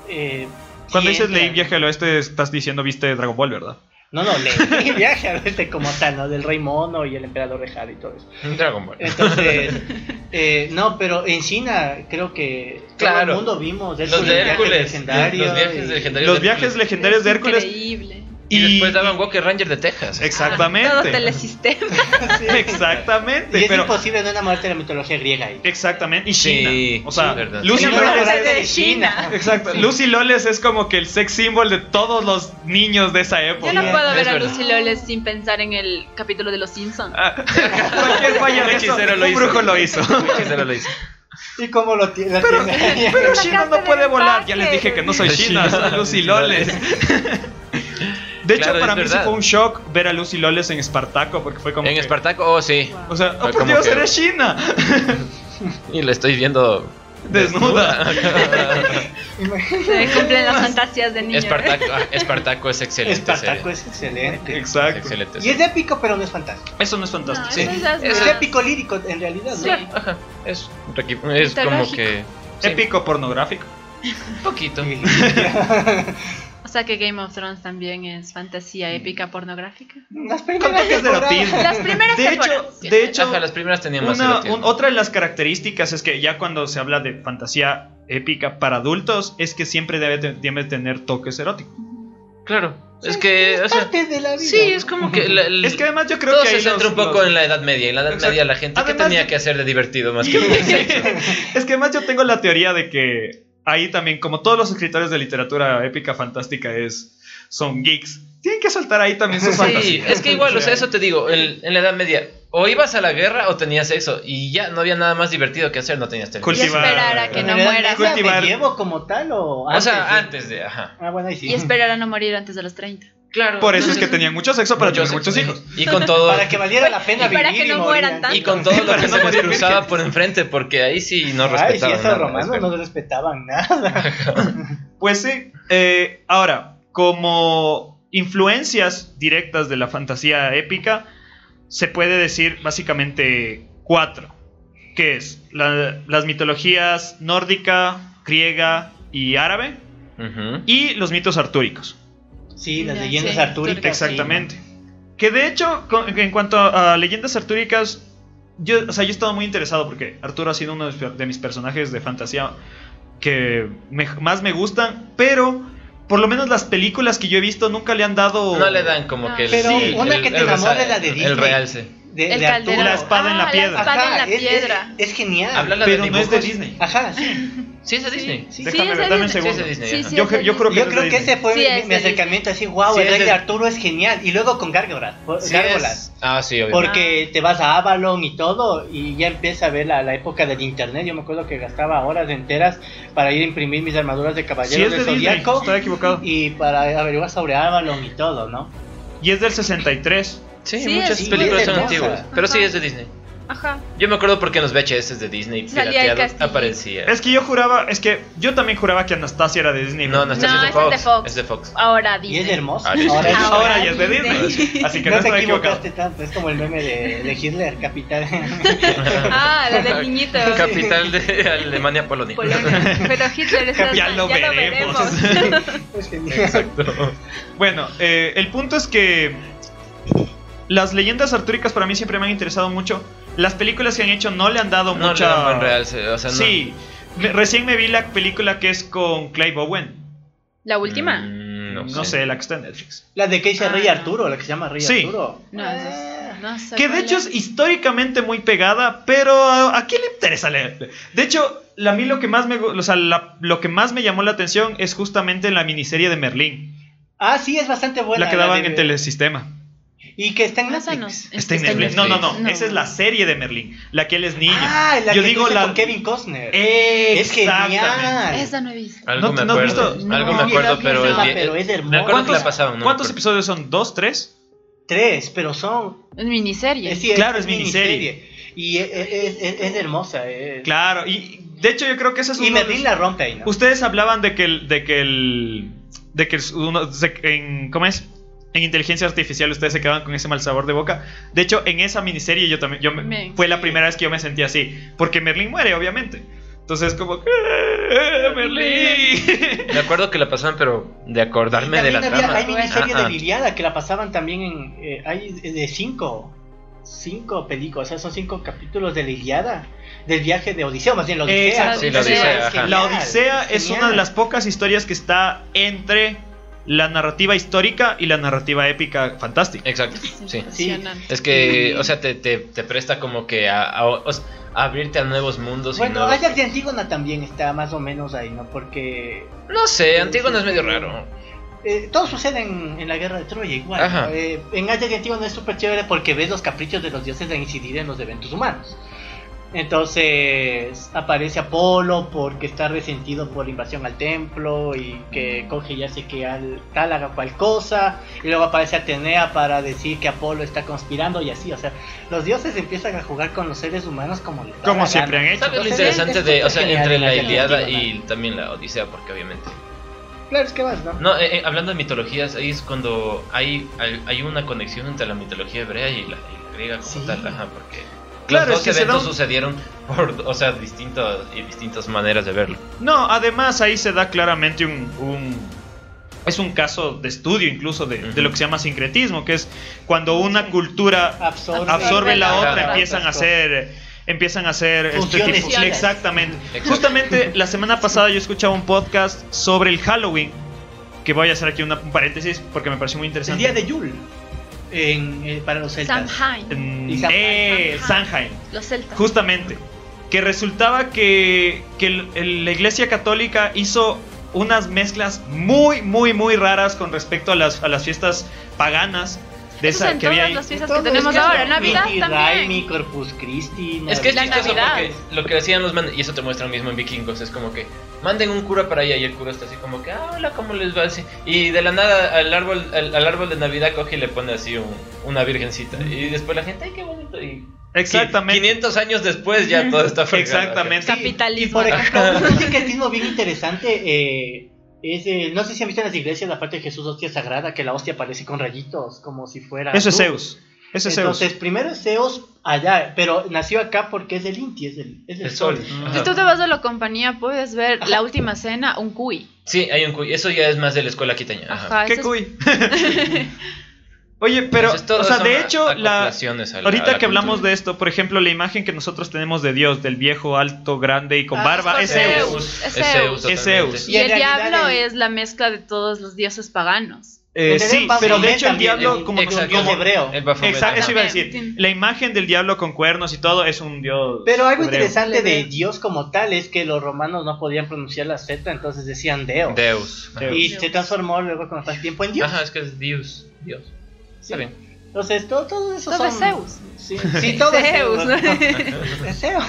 Eh, Cuando dices leí Viaje al Oeste, estás diciendo viste Dragon Ball, ¿verdad? No, no, leí Viaje al Oeste como tal, ¿no? Del Rey Mono y el Emperador de Jade y todo eso. Dragon Ball. Entonces, eh, no, pero en China creo que todo el mundo vimos Los de viajes Hércules. legendarios Los viajes legendarios. Los de viajes Hércules. legendarios de Es Hércules. Increíble. Y, después daban Walker Ranger de Texas. Todo Exactamente. telesistema. Sí. Exactamente. Y es Pero, imposible no enamorarte de la mitología griega ahí. exactamente. Y Sí, China. O sea, sí. Lucy Loles. de China. Exacto. Lucy Loles es como que el sex symbol de todos los niños de esa época. Yo no puedo ver a. Lucy Loles sin pensar en el capítulo de Los Simpsons. Ah, Cualquier falla de eso, lo un brujo lo hizo. Hechicero lo hizo. ¿Y cómo lo tiene? Pero, pero China no puede volar. Ya les dije que no soy China. soy Lucy Loles. De hecho, para mí sí verdad. fue un shock ver a Lucy Loles en Espartaco, porque fue como. En que- Espartaco, oh sí. O sea, oh Fue por como Dios, que- eres China. Y la estoy viendo Desnuda. Se cumplen las fantasías de niños. Espartaco, ah, Espartaco es excelente. Espartaco serie. es excelente. Exacto. Excelente. Y es épico, pero no es fantástico. Eso no es fantástico. No, Sí. es épico lírico en realidad. ¿no? Sí. Ajá, es, es como que. sí, Épico pornográfico. Un poquito. O sea que Game of Thrones también es fantasía épica pornográfica. Las Con primeras toques de temporadas. erotismo. Las primeras De hecho, de hecho Ajá, las primeras tenían más una- erotismo. un- otra de las características es que ya cuando se habla de fantasía épica para adultos es que siempre debe, te- debe tener toques eróticos. Claro, es que. O sea, parte de la vida. sí, es como que. la- Es que además yo creo todo que se ahí centra los- un poco los- en la Edad Media. En la Edad Exacto. Media la gente, ¿qué tenía que hacer de divertido más que es que además yo tengo la teoría de que ahí también, como todos los escritores de literatura épica fantástica es, son geeks, tienen que soltar ahí también sus Sí, fantasías. es que igual, o sea, eso te digo, en, en la Edad Media, o ibas a la guerra o tenías sexo, y ya no había nada más divertido que hacer, no tenías Y televisión. Cultivar- esperar a que ¿En no mueras. Cultivar- medievo como tal o O antes? sea, de- antes de, ajá. Ah, bueno, ahí sí. Y esperar a no morir antes de los 30. Claro. Por eso es que tenían mucho sexo para mucho tener muchos hijos. Y con todo. Para que valiera la pena Y para vivir que no y mueran tanto. Y con todo lo Para que no se les cruzaba por enfrente, porque ahí sí no Ay, si respetaban. esos nada, romanos no respetaban nada. Pues sí. eh, ahora, como influencias directas de la fantasía épica, se puede decir básicamente cuatro. Que es la- las mitologías nórdica, griega y árabe. Y los mitos artúricos. Sí, las leyendas sí, artúricas. Exactamente. Que de hecho, en cuanto a, leyendas artúricas, yo, o sea, yo he estado muy interesado porque Arturo ha sido uno de mis- personajes de fantasía que me- más me gustan, pero por lo menos las películas que yo he visto nunca le han dado... No le dan como No. que el. Pero el- una el- que te el enamore la de Disney. El realce. De, El de Arturo. caldero. La espada en la Ah, piedra. espada en la Ajá, es- es- piedra. Es, genial. Habla la Pero de no es de. Disney. Ajá, sí. Sí, es de Disney. sí. Déjame es ver, de dame un Disney. segundo. Sí, es de Disney, Sí, ajá. sí, Yo, creo que Yo es de creo que Disney. ese fue Sí, mi, es mi de acercamiento así, wow, Sí, el rey de- Arturo es genial. Y luego con Gárgolas, Sí, Gárgolas. es- Ah, sí, obvio. Porque te vas a Avalon y todo, y ya empieza a ver la, la época del internet. Yo me acuerdo que gastaba horas enteras para ir a imprimir mis armaduras de Sí, caballero es de. Zodíaco Estaba equivocado. y para averiguar sobre Avalon y todo, ¿no? Y es del 63. Sí, Sí, muchas películas son antiguas. Pero sí, es de Disney. Ajá. Yo me acuerdo porque en los VHS de Disney pirateados aparecía. Es que yo juraba, es que yo también juraba que Anastasia era de Disney. No, No, es, de ese es de Fox, es de Fox. Ahora Y Disney. es hermoso. Ahora es- Ahora es- Ahora ya es de Disney. Así que no, no te estoy equivocado. equivocaste tanto, es como el meme de, de Hitler, capital. Ah, la del niñito. Capital de Alemania, Polonia. Polonia. Pero Hitler es Ya lo veremos. Es genial. Exacto. Bueno, eh, el punto es que las leyendas artúricas para mí siempre me han interesado mucho. Las películas que han hecho no le han dado No mucha. le dan buen o sea, no. Sí, Me- recién me vi la película que es con Clay Bowen. La última. Mm, no, No sé, la que está en Netflix. La de que dice Rey Ah. Arturo, la que se llama Rey Sí. Arturo. No, Eh, eso es- no sé Que de hecho es históricamente muy pegada, pero ¿a, quién le interesa leer? De hecho, la- a mí lo que más me, o sea, la- lo que más me llamó la atención es justamente la miniserie de Merlín, Ah, sí, es bastante buena. la que daban de- en Telesistema. Y que está en No, esa no. Netflix. Está en Netflix. No, no, no, Netflix. esa es la serie de Merlín, la que él es niño. Ah, la Yo que digo la con Kevin Costner. Es genial. Esa no he visto. Algo ¿No- me acuerdo. visto? Algo No, me acuerdo, pero es bien. pero es Me hermoso. que la ¿Cuántos episodios son? ¿Dos, tres? Tres, pero son. Es miniserie. sí, Claro, es miniserie. Y es, es- es- es hermosa. es- Claro, y de hecho yo creo que ese es Y uno de Merlín los- la rompe ahí, ¿no? Ustedes hablaban de que el. de que el. de que uno. de- en, ¿Cómo es? En inteligencia artificial ustedes se quedaban con ese mal sabor de boca. De hecho, en esa miniserie yo también. Yo me- fue la primera vez que yo me sentí así. Porque Merlín muere, obviamente. Entonces, como. ¡Eh, Merlín! Me acuerdo que la pasaban, pero de acordarme de la había- trama. hay miniserie Ah, ah. de Liliada que la pasaban también en. eh, hay de cinco. Cinco películas, o sea, son cinco capítulos de Liliada. Del viaje de Odiseo, más bien la Odisea. Exacto. Sí, la Odisea. La Odisea es genial. una de las pocas historias que está entre la narrativa histórica y la narrativa épica fantástica. Exacto, sí. Es que, o sea, te, te, te presta como que a, abrirte a nuevos mundos y Bueno, nuevos... Ajax de Antígona también está más o menos ahí, ¿no? Porque No sé, Antígona es medio raro. eh, todo sucede en, en la guerra de Troya igual. Eh, en Ajax de Antígona es súper chévere porque ves los caprichos de los dioses de incidir en los eventos humanos. Entonces aparece Apolo porque está resentido por la invasión al templo y que coge y hace que al, tal haga cual cosa. Y luego aparece Atenea para decir que Apolo está conspirando y así. O sea, los dioses empiezan a jugar con los seres humanos como les Como siempre han hecho. ¿Sabes lo interesante es de, o sea, entre la Iliada y también la Odisea, porque obviamente... Claro, es que vas, ¿no? No, eh, eh, hablando de mitologías, ahí es cuando hay, hay, hay una conexión entre la mitología hebrea y la, y la griega como Sí. tal, ajá, porque Claro, los es que se eventos da un- sucedieron por, o sea, distintas y distintas maneras de verlo. No, además ahí se da claramente un, un- es un caso de estudio incluso de, lo que se llama sincretismo, que es cuando una cultura Absorbe, absorbe la otra, empiezan a hacer empiezan a hacer este tipo- exactamente. Justamente la semana pasada yo escuchaba un podcast sobre el Halloween, que voy a hacer aquí una- un paréntesis porque me pareció muy El interesante. día de Yule. En, eh, para los celtas. Samhain. En- Y Samhain. eh, Samhain. Samhain. Los celtas. Justamente. Que resultaba que, que el- el- la iglesia católica hizo unas mezclas muy, muy, muy raras con respecto a las, a las fiestas paganas de esa en que había todas ahí. las fiestas que tenemos es que ahora. es Navidad también. Raimi, Corpus Christi. Es que es La chistoso Navidad. porque lo que decían los y eso te muestra mismo en Vikingos, es como que manden un cura para allá y el cura está así como que, ah, hola, ¿cómo les va? Así, y de la nada al árbol, al, al árbol de Navidad coge y le pone así un- una virgencita. Y después la gente, ay, qué bonito. Y Exactamente. 500 años después ya todo está fregado. Exactamente. Capitalismo. Y por ejemplo, un sincretismo bien interesante eh, es, eh, no sé si han visto en las iglesias la parte de Jesús hostia sagrada, que la hostia aparece con rayitos, como si fuera... Eso es. Zeus. Eso es Entonces, Zeus. primero es Zeus allá, pero nació acá porque es del Inti, es del, es del El sol. sol. Si tú te vas a la compañía, puedes ver la última cena, un cuy. Sí, hay un cuy. Eso ya es más de la escuela quiteña. Ajá. Ajá. Qué eso es- cuy. Oye, pero, Entonces, todo o sea, de hecho, la, ahorita la que hablamos cultura. de esto, por ejemplo, la imagen que nosotros tenemos de Dios, del viejo, alto, grande y con Ah, barba, es es Zeus. Es Zeus. Es. Zeus. Y Y en el diablo el- es la mezcla de todos los dioses paganos. Eh, sí, pero de hecho el diablo, el- como, el Exacto. dios como- hebreo. El Exacto, eso iba a decir. La imagen del diablo con cuernos y todo es un dios. Pero algo hebreo. interesante de. Dios como tal es que los romanos no podían pronunciar la Z, entonces decían Deo. Deus. Ajá. Y Deus. se transformó luego con el tiempo en Dios. Ajá, es que es Dios. Dios. Está bien. Entonces, todo, todo eso Todo son... es Zeus. Sí, sí, todo es Zeus. Es Zeus.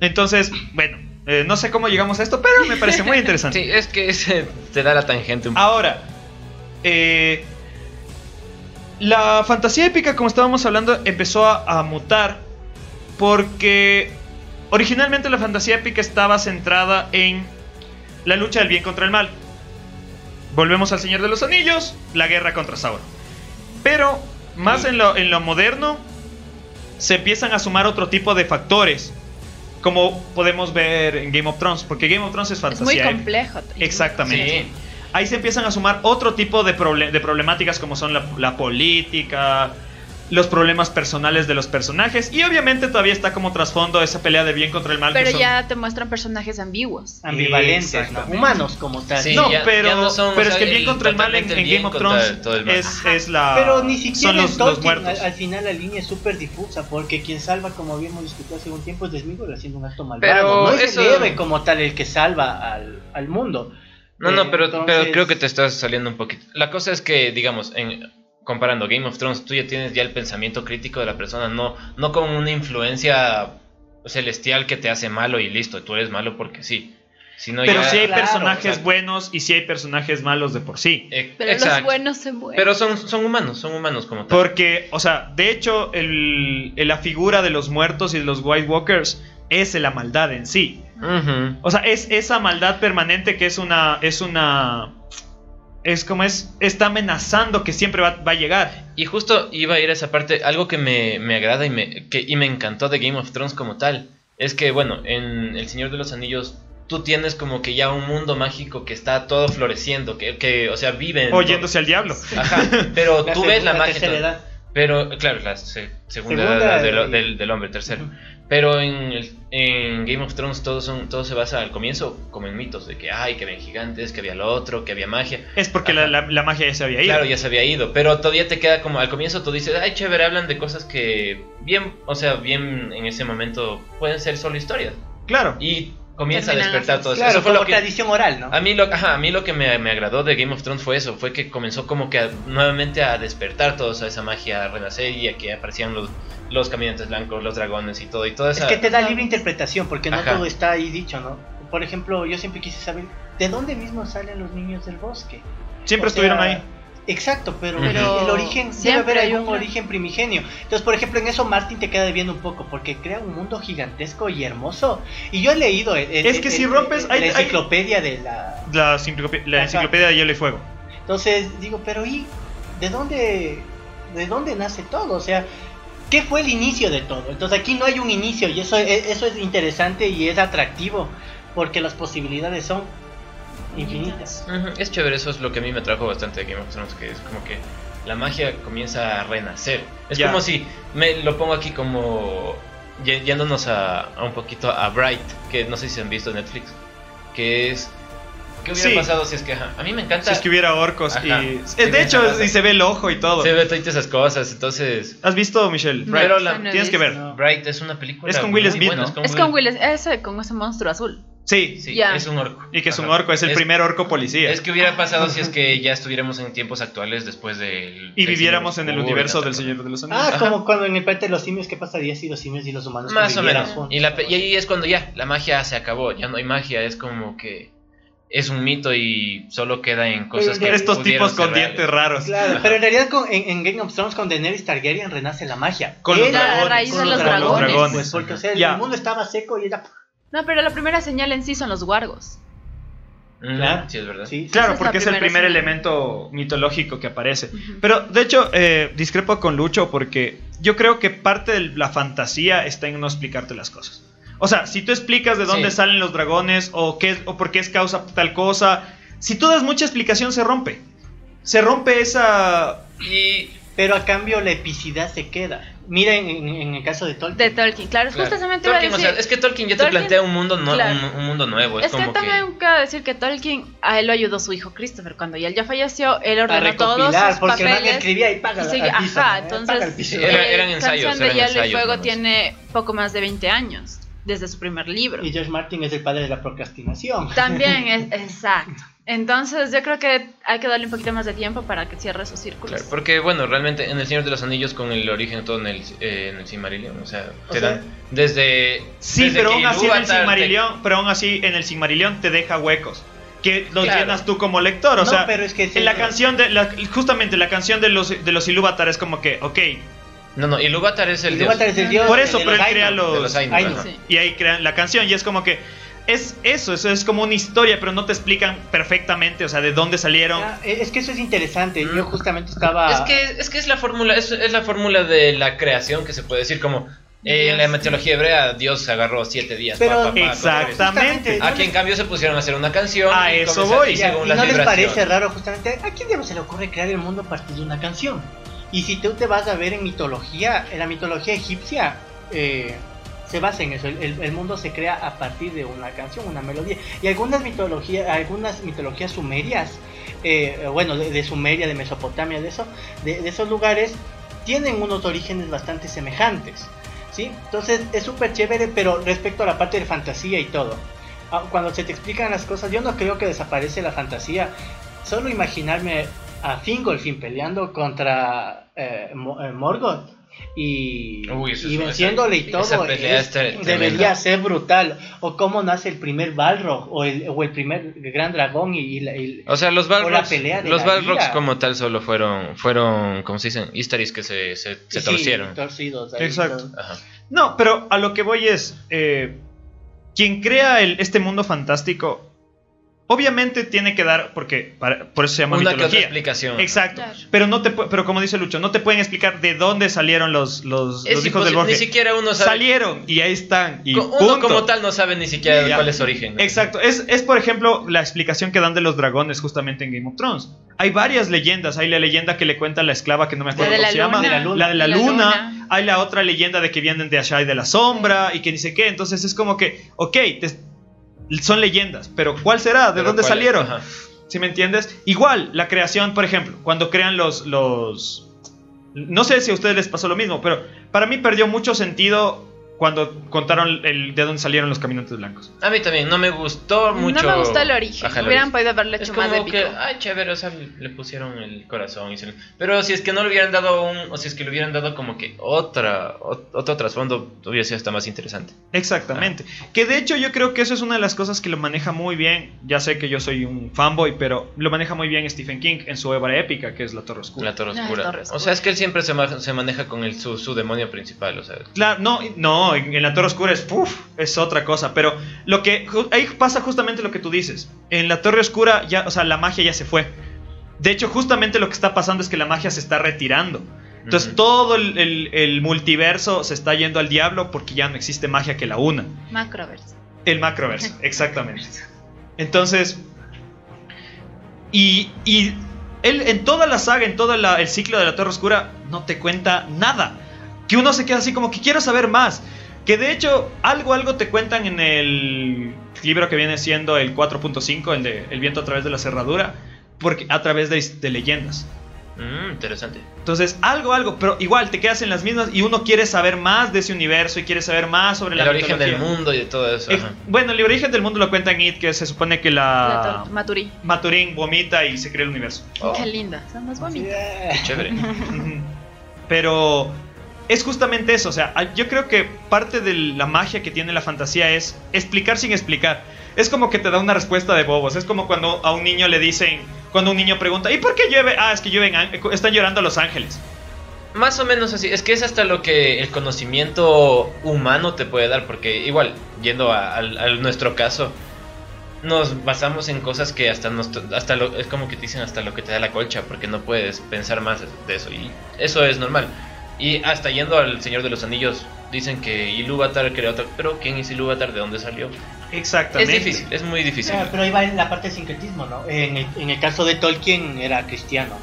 Entonces, bueno, eh, no sé cómo llegamos a esto, pero me parece muy interesante. Sí, es que te da la tangente un poco. Ahora, eh, la fantasía épica, como estábamos hablando, empezó a, a mutar porque originalmente la fantasía épica estaba centrada en la lucha del bien contra el mal. Volvemos al Señor de los Anillos, la guerra contra Sauron. Pero más Sí. en, lo, en lo moderno se empiezan a sumar otro tipo de factores, como podemos ver en Game of Thrones, porque Game of Thrones es Es fantasía muy épica. complejo. Exactamente. Sí. Ahí se empiezan a sumar otro tipo de, proble- de problemáticas como son la, la política, los problemas personales de los personajes y obviamente todavía está como trasfondo esa pelea de bien contra el mal. Pero son- ya te muestran personajes ambiguos. Ambivalentes, ¿no? Humanos como tal. Sí, no, ya- pero, ya no son, pero o es que el bien contra el mal en, Game of Thrones es, es la... Pero ni siquiera son los, los muertos. al, al final la línea es súper difusa, porque quien salva, como habíamos discutido hace un tiempo, es Desmigol haciendo un acto malvado. Pero no es eso- el héroe como tal el que salva al, al mundo. No, Eh, no, pero, entonces- pero creo que te estás saliendo un poquito. La cosa es que, digamos, en, comparando Game of Thrones, tú ya tienes ya el pensamiento crítico de la persona, no, no con una influencia celestial que te hace malo y listo, tú eres malo porque sí. Sino Pero ya- sí hay Claro, personajes buenos y sí hay personajes malos de por sí. Eh, Pero los buenos se mueren. Pero son, son humanos, son humanos como tal. Porque, o sea, de hecho, el, el- la figura de los muertos y de los White Walkers es la maldad en sí. O sea, es esa maldad permanente que es una. Es una. Es como es. Está amenazando que siempre va, va a llegar. Y justo iba a ir a esa parte, algo que me, me agrada y me, que, y me encantó de Game of Thrones como tal, es que, bueno, en El Señor de los Anillos tú tienes como que ya un mundo mágico que está todo floreciendo, que, que o sea, vive en... Oyéndose al diablo. Ajá, pero tú ves la, magia... tercera todo. edad. Pero, claro, la se- segunda, Segunda edad del, y- del- del hombre, tercero. Pero en, el- en Game of Thrones todo, son, todo se basa al comienzo como en mitos, de que, ay, que había gigantes, que había lo otro, que había magia. Es porque la, la- la magia ya se había ido. Claro, ya se había ido, pero todavía te queda como al comienzo tú dices, ay, chévere, hablan de cosas que bien, o sea, bien en ese momento pueden ser solo historias. Claro. Y comienza Terminan a despertar todo eso. Claro, Eso fue como lo que tradición oral, ¿no? a mí lo, ajá, a mí lo que me, me agradó de Game of Thrones fue eso, fue que comenzó como que a- nuevamente a despertar toda esa magia, a renacer y a que aparecían los, los caminantes blancos, los dragones y todo, y toda Es esa... que te da libre interpretación, porque no Ajá. todo está ahí dicho, ¿no? Por ejemplo, yo siempre quise saber, ¿de dónde mismo salen los niños del bosque? Siempre O sea, estuvieron ahí. Exacto, pero, Pero el origen, debe haber hay algún un- origen primigenio. Entonces, por ejemplo, en eso Martin te queda debiendo un poco, porque crea un mundo gigantesco y hermoso. Y yo he leído... el- el- Es que el- si rompes, el- hay- la hay- enciclopedia de la... La, enciclope- la enciclopedia de Hielo y Fuego. Entonces, digo, pero ¿y de dónde, de dónde nace todo? O sea, ¿qué fue el inicio de todo? Entonces aquí no hay un inicio y eso, e- eso es interesante y es atractivo, porque las posibilidades son infinitas. Ujú, Es chévere, eso es lo que a mí me trajo bastante de Game of Thrones, que es como que la magia comienza a renacer. Es Ya. como si me lo pongo aquí como yéndonos a, a un poquito a Bright, que no sé si han visto Netflix, que es ¿qué hubiera Sí. pasado si es que ajá, a mí me encanta Si es que hubiera orcos Ajá. y... Sí, de me hecho, y se ve el ojo y todo. se ve todas esas cosas, entonces ¿Has visto, Michelle? No, Pero la- no Tienes que ver. No. Bright es una película Es con Will Smith, buena, ¿no? Es con Will, ese con ese monstruo azul. Sí. Sí, es un orco. Y que es un orco, es el primer orco policía. Es que hubiera pasado si es que ya estuviéramos en tiempos actuales después del y del viviéramos Señor en el universo del. Señor de los Anillos. Ah, Ajá. como cuando en el planeta de los simios, ¿qué pasaría si los simios y los humanos Más o menos. Y, la y ahí es cuando ya, la magia se acabó, ya no hay magia, es como que es un mito y solo queda en cosas que Estos tipos con dientes reales. raros. Claro, pero en realidad con- en, en Game of Thrones con Daenerys Targaryen renace la magia. Con los dragones. A raíz con de los dragones. dragones. Pues porque o sea, el, mundo estaba seco y ella... No, pero la primera señal en sí son los wargos. Mm, Claro. Sí, es verdad. Sí, Claro, Esa es la porque es el primer señal. elemento mitológico que aparece. Pero de hecho, eh, discrepo con Lucho porque yo creo que parte de la fantasía está en no explicarte las cosas. O sea, si tú explicas de dónde Sí. salen los dragones o qué es- o por qué es causa tal cosa, si tú das mucha explicación se rompe. Se rompe esa Y Pero a cambio la epicidad se queda. Mira en, en- el caso de Tolkien. De Tolkien, claro, claro, justamente iba a Tolkien, o decir. sea, es que Tolkien ya te Tolkien- plantea un mundo nuevo, claro. un, un mundo nuevo, es, Es que como también cabe decir que Tolkien, a él lo ayudó su hijo Christopher. Cuando ya él ya falleció, él a ordenó todos recopilar, sus porque papeles. escribía y paga piso, ajá, ¿no? entonces. Sí, eh, eran ensayos, Canción de eran Hielo y Fuego tiene poco más de 20 años desde su primer libro. Y George Martin es el padre de la procrastinación. También es exacto. Entonces yo creo que hay que darle un poquito más de tiempo para que cierre sus círculos. Claro, porque bueno, realmente en El Señor de los Anillos con el origen todo en el, eh, en el Silmarillion, o sea, O te sea, dan desde... Sí, desde pero aún así en el Ilúvatar te- Silmarillion, pero aún así en el Silmarillion te deja huecos. que los Claro. llenas tú como lector. O No, sea, pero es que es en la canción de la- justamente la canción de los de los Ilúvatar es como que, ok, No, no, Ilúvatar es el Y dios. Ilúvatar es el dios Por eso, de pero los él crea los- los. Sí. y ahí crean la canción y es como que es eso, eso es como una historia, pero no te explican perfectamente, o sea, de dónde salieron. Ah, Es que eso es interesante. Mm. Yo justamente estaba. Es que es que es la fórmula, es, es la fórmula de la creación que se puede decir como eh, en la mitología hebrea Dios se agarró siete días. Pero- pa, pa, pa, Exactamente. Aquí en cambio se pusieron a hacer una canción. A y eso voy. según ¿y las no les parece raro justamente a quién diablos se le ocurre crear el mundo a partir de una canción? Y si tú te vas a ver en mitología, en la mitología egipcia eh, se basa en eso. El, mundo se crea a partir de una canción, una melodía. Y algunas mitologías, algunas mitologías sumerias, eh, bueno, de, Sumeria, de Mesopotamia, de eso, de esos lugares, tienen unos orígenes bastante semejantes. ¿Sí? Entonces es súper chévere, pero respecto a la parte de fantasía y todo, ah, cuando se te explican las cosas, yo no creo que desaparece la fantasía. Solo imaginarme a Fingolfin peleando contra eh, eh, Morgoth y, Uy, eso y es- venciéndole y esa- esa todo. es- tremenda. debería ser brutal. O cómo nace el primer Balrog o el, o el primer gran dragón y, y la- y- O sea, los Balrogs, pelea de los la Balrogs como tal solo fueron, fueron, ¿cómo se dicen? Histaris que se, se, se sí, torcieron. torcidos ahí, Exacto. Ajá. No, pero a lo que voy es, eh, quien crea el- este mundo fantástico, obviamente tiene que dar, porque para- por eso se llama Una que otra mitología. explicación. Exacto. Claro. Pero no te pu- pero como dice Lucho, no te pueden explicar de dónde salieron los, los, hijos del Borges. Ni siquiera uno sabe. Salieron y ahí están. Y Co- uno punto. como tal no sabe ni siquiera Ya. cuál es su origen. Exacto, es, es por ejemplo la explicación que dan de los dragones justamente en Game of Thrones. Hay varias leyendas, hay la leyenda que le cuenta la esclava que no me acuerdo La de cómo la se llama, luna. La de la luna. la de la La luna, luna. hay la otra leyenda de que vienen de Ashai de la sombra y que ni sé qué, entonces es como que, ok, te- son leyendas, pero ¿cuál será? ¿De Pero dónde salieron? ¿Sí me entiendes? Igual, la creación, por ejemplo, cuando crean los, los... No sé si a ustedes les pasó lo mismo, pero para mí perdió mucho sentido cuando contaron el, de dónde salieron los caminantes blancos. A mí también, no me gustó mucho. No me gustó el origen. Ajá, Hubieran origen. podido haberlo Es hecho más épico. que, ay, chévere, o sea, le pusieron el corazón y se- Pero si es que no le hubieran dado un, o si es que le hubieran dado como que otra, ot- otro trasfondo, hubiera sido hasta más interesante. Exactamente. Que de hecho yo creo que eso es una de las cosas que lo maneja muy bien. Ya sé que yo soy un fanboy, pero lo maneja muy bien Stephen King en su obra épica, que es La Torre Oscura. La Torre La Oscura. O sea, es que él siempre se, ma- se maneja con el, su, su demonio principal, o sea. Claro, no, no, en, en La Torre Oscura es, uf, es otra cosa, pero lo que ahí pasa justamente lo que tú dices. En La Torre Oscura ya, o sea, la magia ya se fue. De hecho, justamente lo que está pasando es que la magia se está retirando. Entonces, todo el, el- el multiverso se está yendo al diablo porque ya no existe magia que la una. Macroverse. El macroverso, exactamente. Entonces, y, y él en toda la saga, en todo la- el ciclo de la Torre Oscura, no te cuenta nada. Que uno se queda así como que quiero saber más. Que de hecho, algo, algo te cuentan en el libro que viene siendo el 4.5, el de El viento a través de la cerradura, porque, a través de, de leyendas. Mm, interesante. Entonces, algo, algo, pero igual te quedas en las mismas y uno quiere saber más de ese universo y quiere saber más sobre El la origen del mundo y de todo eso. Ajá. Bueno, el origen del mundo lo cuenta en It, que se supone que La la tor- Maturí. Maturín vomita y se crea el universo. Oh, Qué linda. Somos bonitas. Yeah. chévere. Pero es justamente eso, o sea, a- yo creo que parte de la magia que tiene la fantasía es explicar sin explicar. Es como que te da una respuesta de bobos, es como cuando a un niño le dicen, cuando un niño pregunta, ¿y por qué llueve? Ah, es que llueven, án- están llorando los ángeles. Más o menos así. Es que es hasta lo que el conocimiento humano te puede dar. Porque igual, yendo a, a nuestro caso, nos basamos en cosas que hasta nos, hasta lo, es como que te dicen hasta lo que te da la colcha. Porque no puedes pensar más de eso. Y eso es normal. Y hasta yendo al Señor de los Anillos, dicen que Ilúvatar creó otro. Pero ¿quién es Ilúvatar? ¿De dónde salió? Exactamente. Es difícil, es muy difícil. Ah, pero ahí va la parte de sincretismo, ¿no? En el, en el caso de Tolkien era cristiano,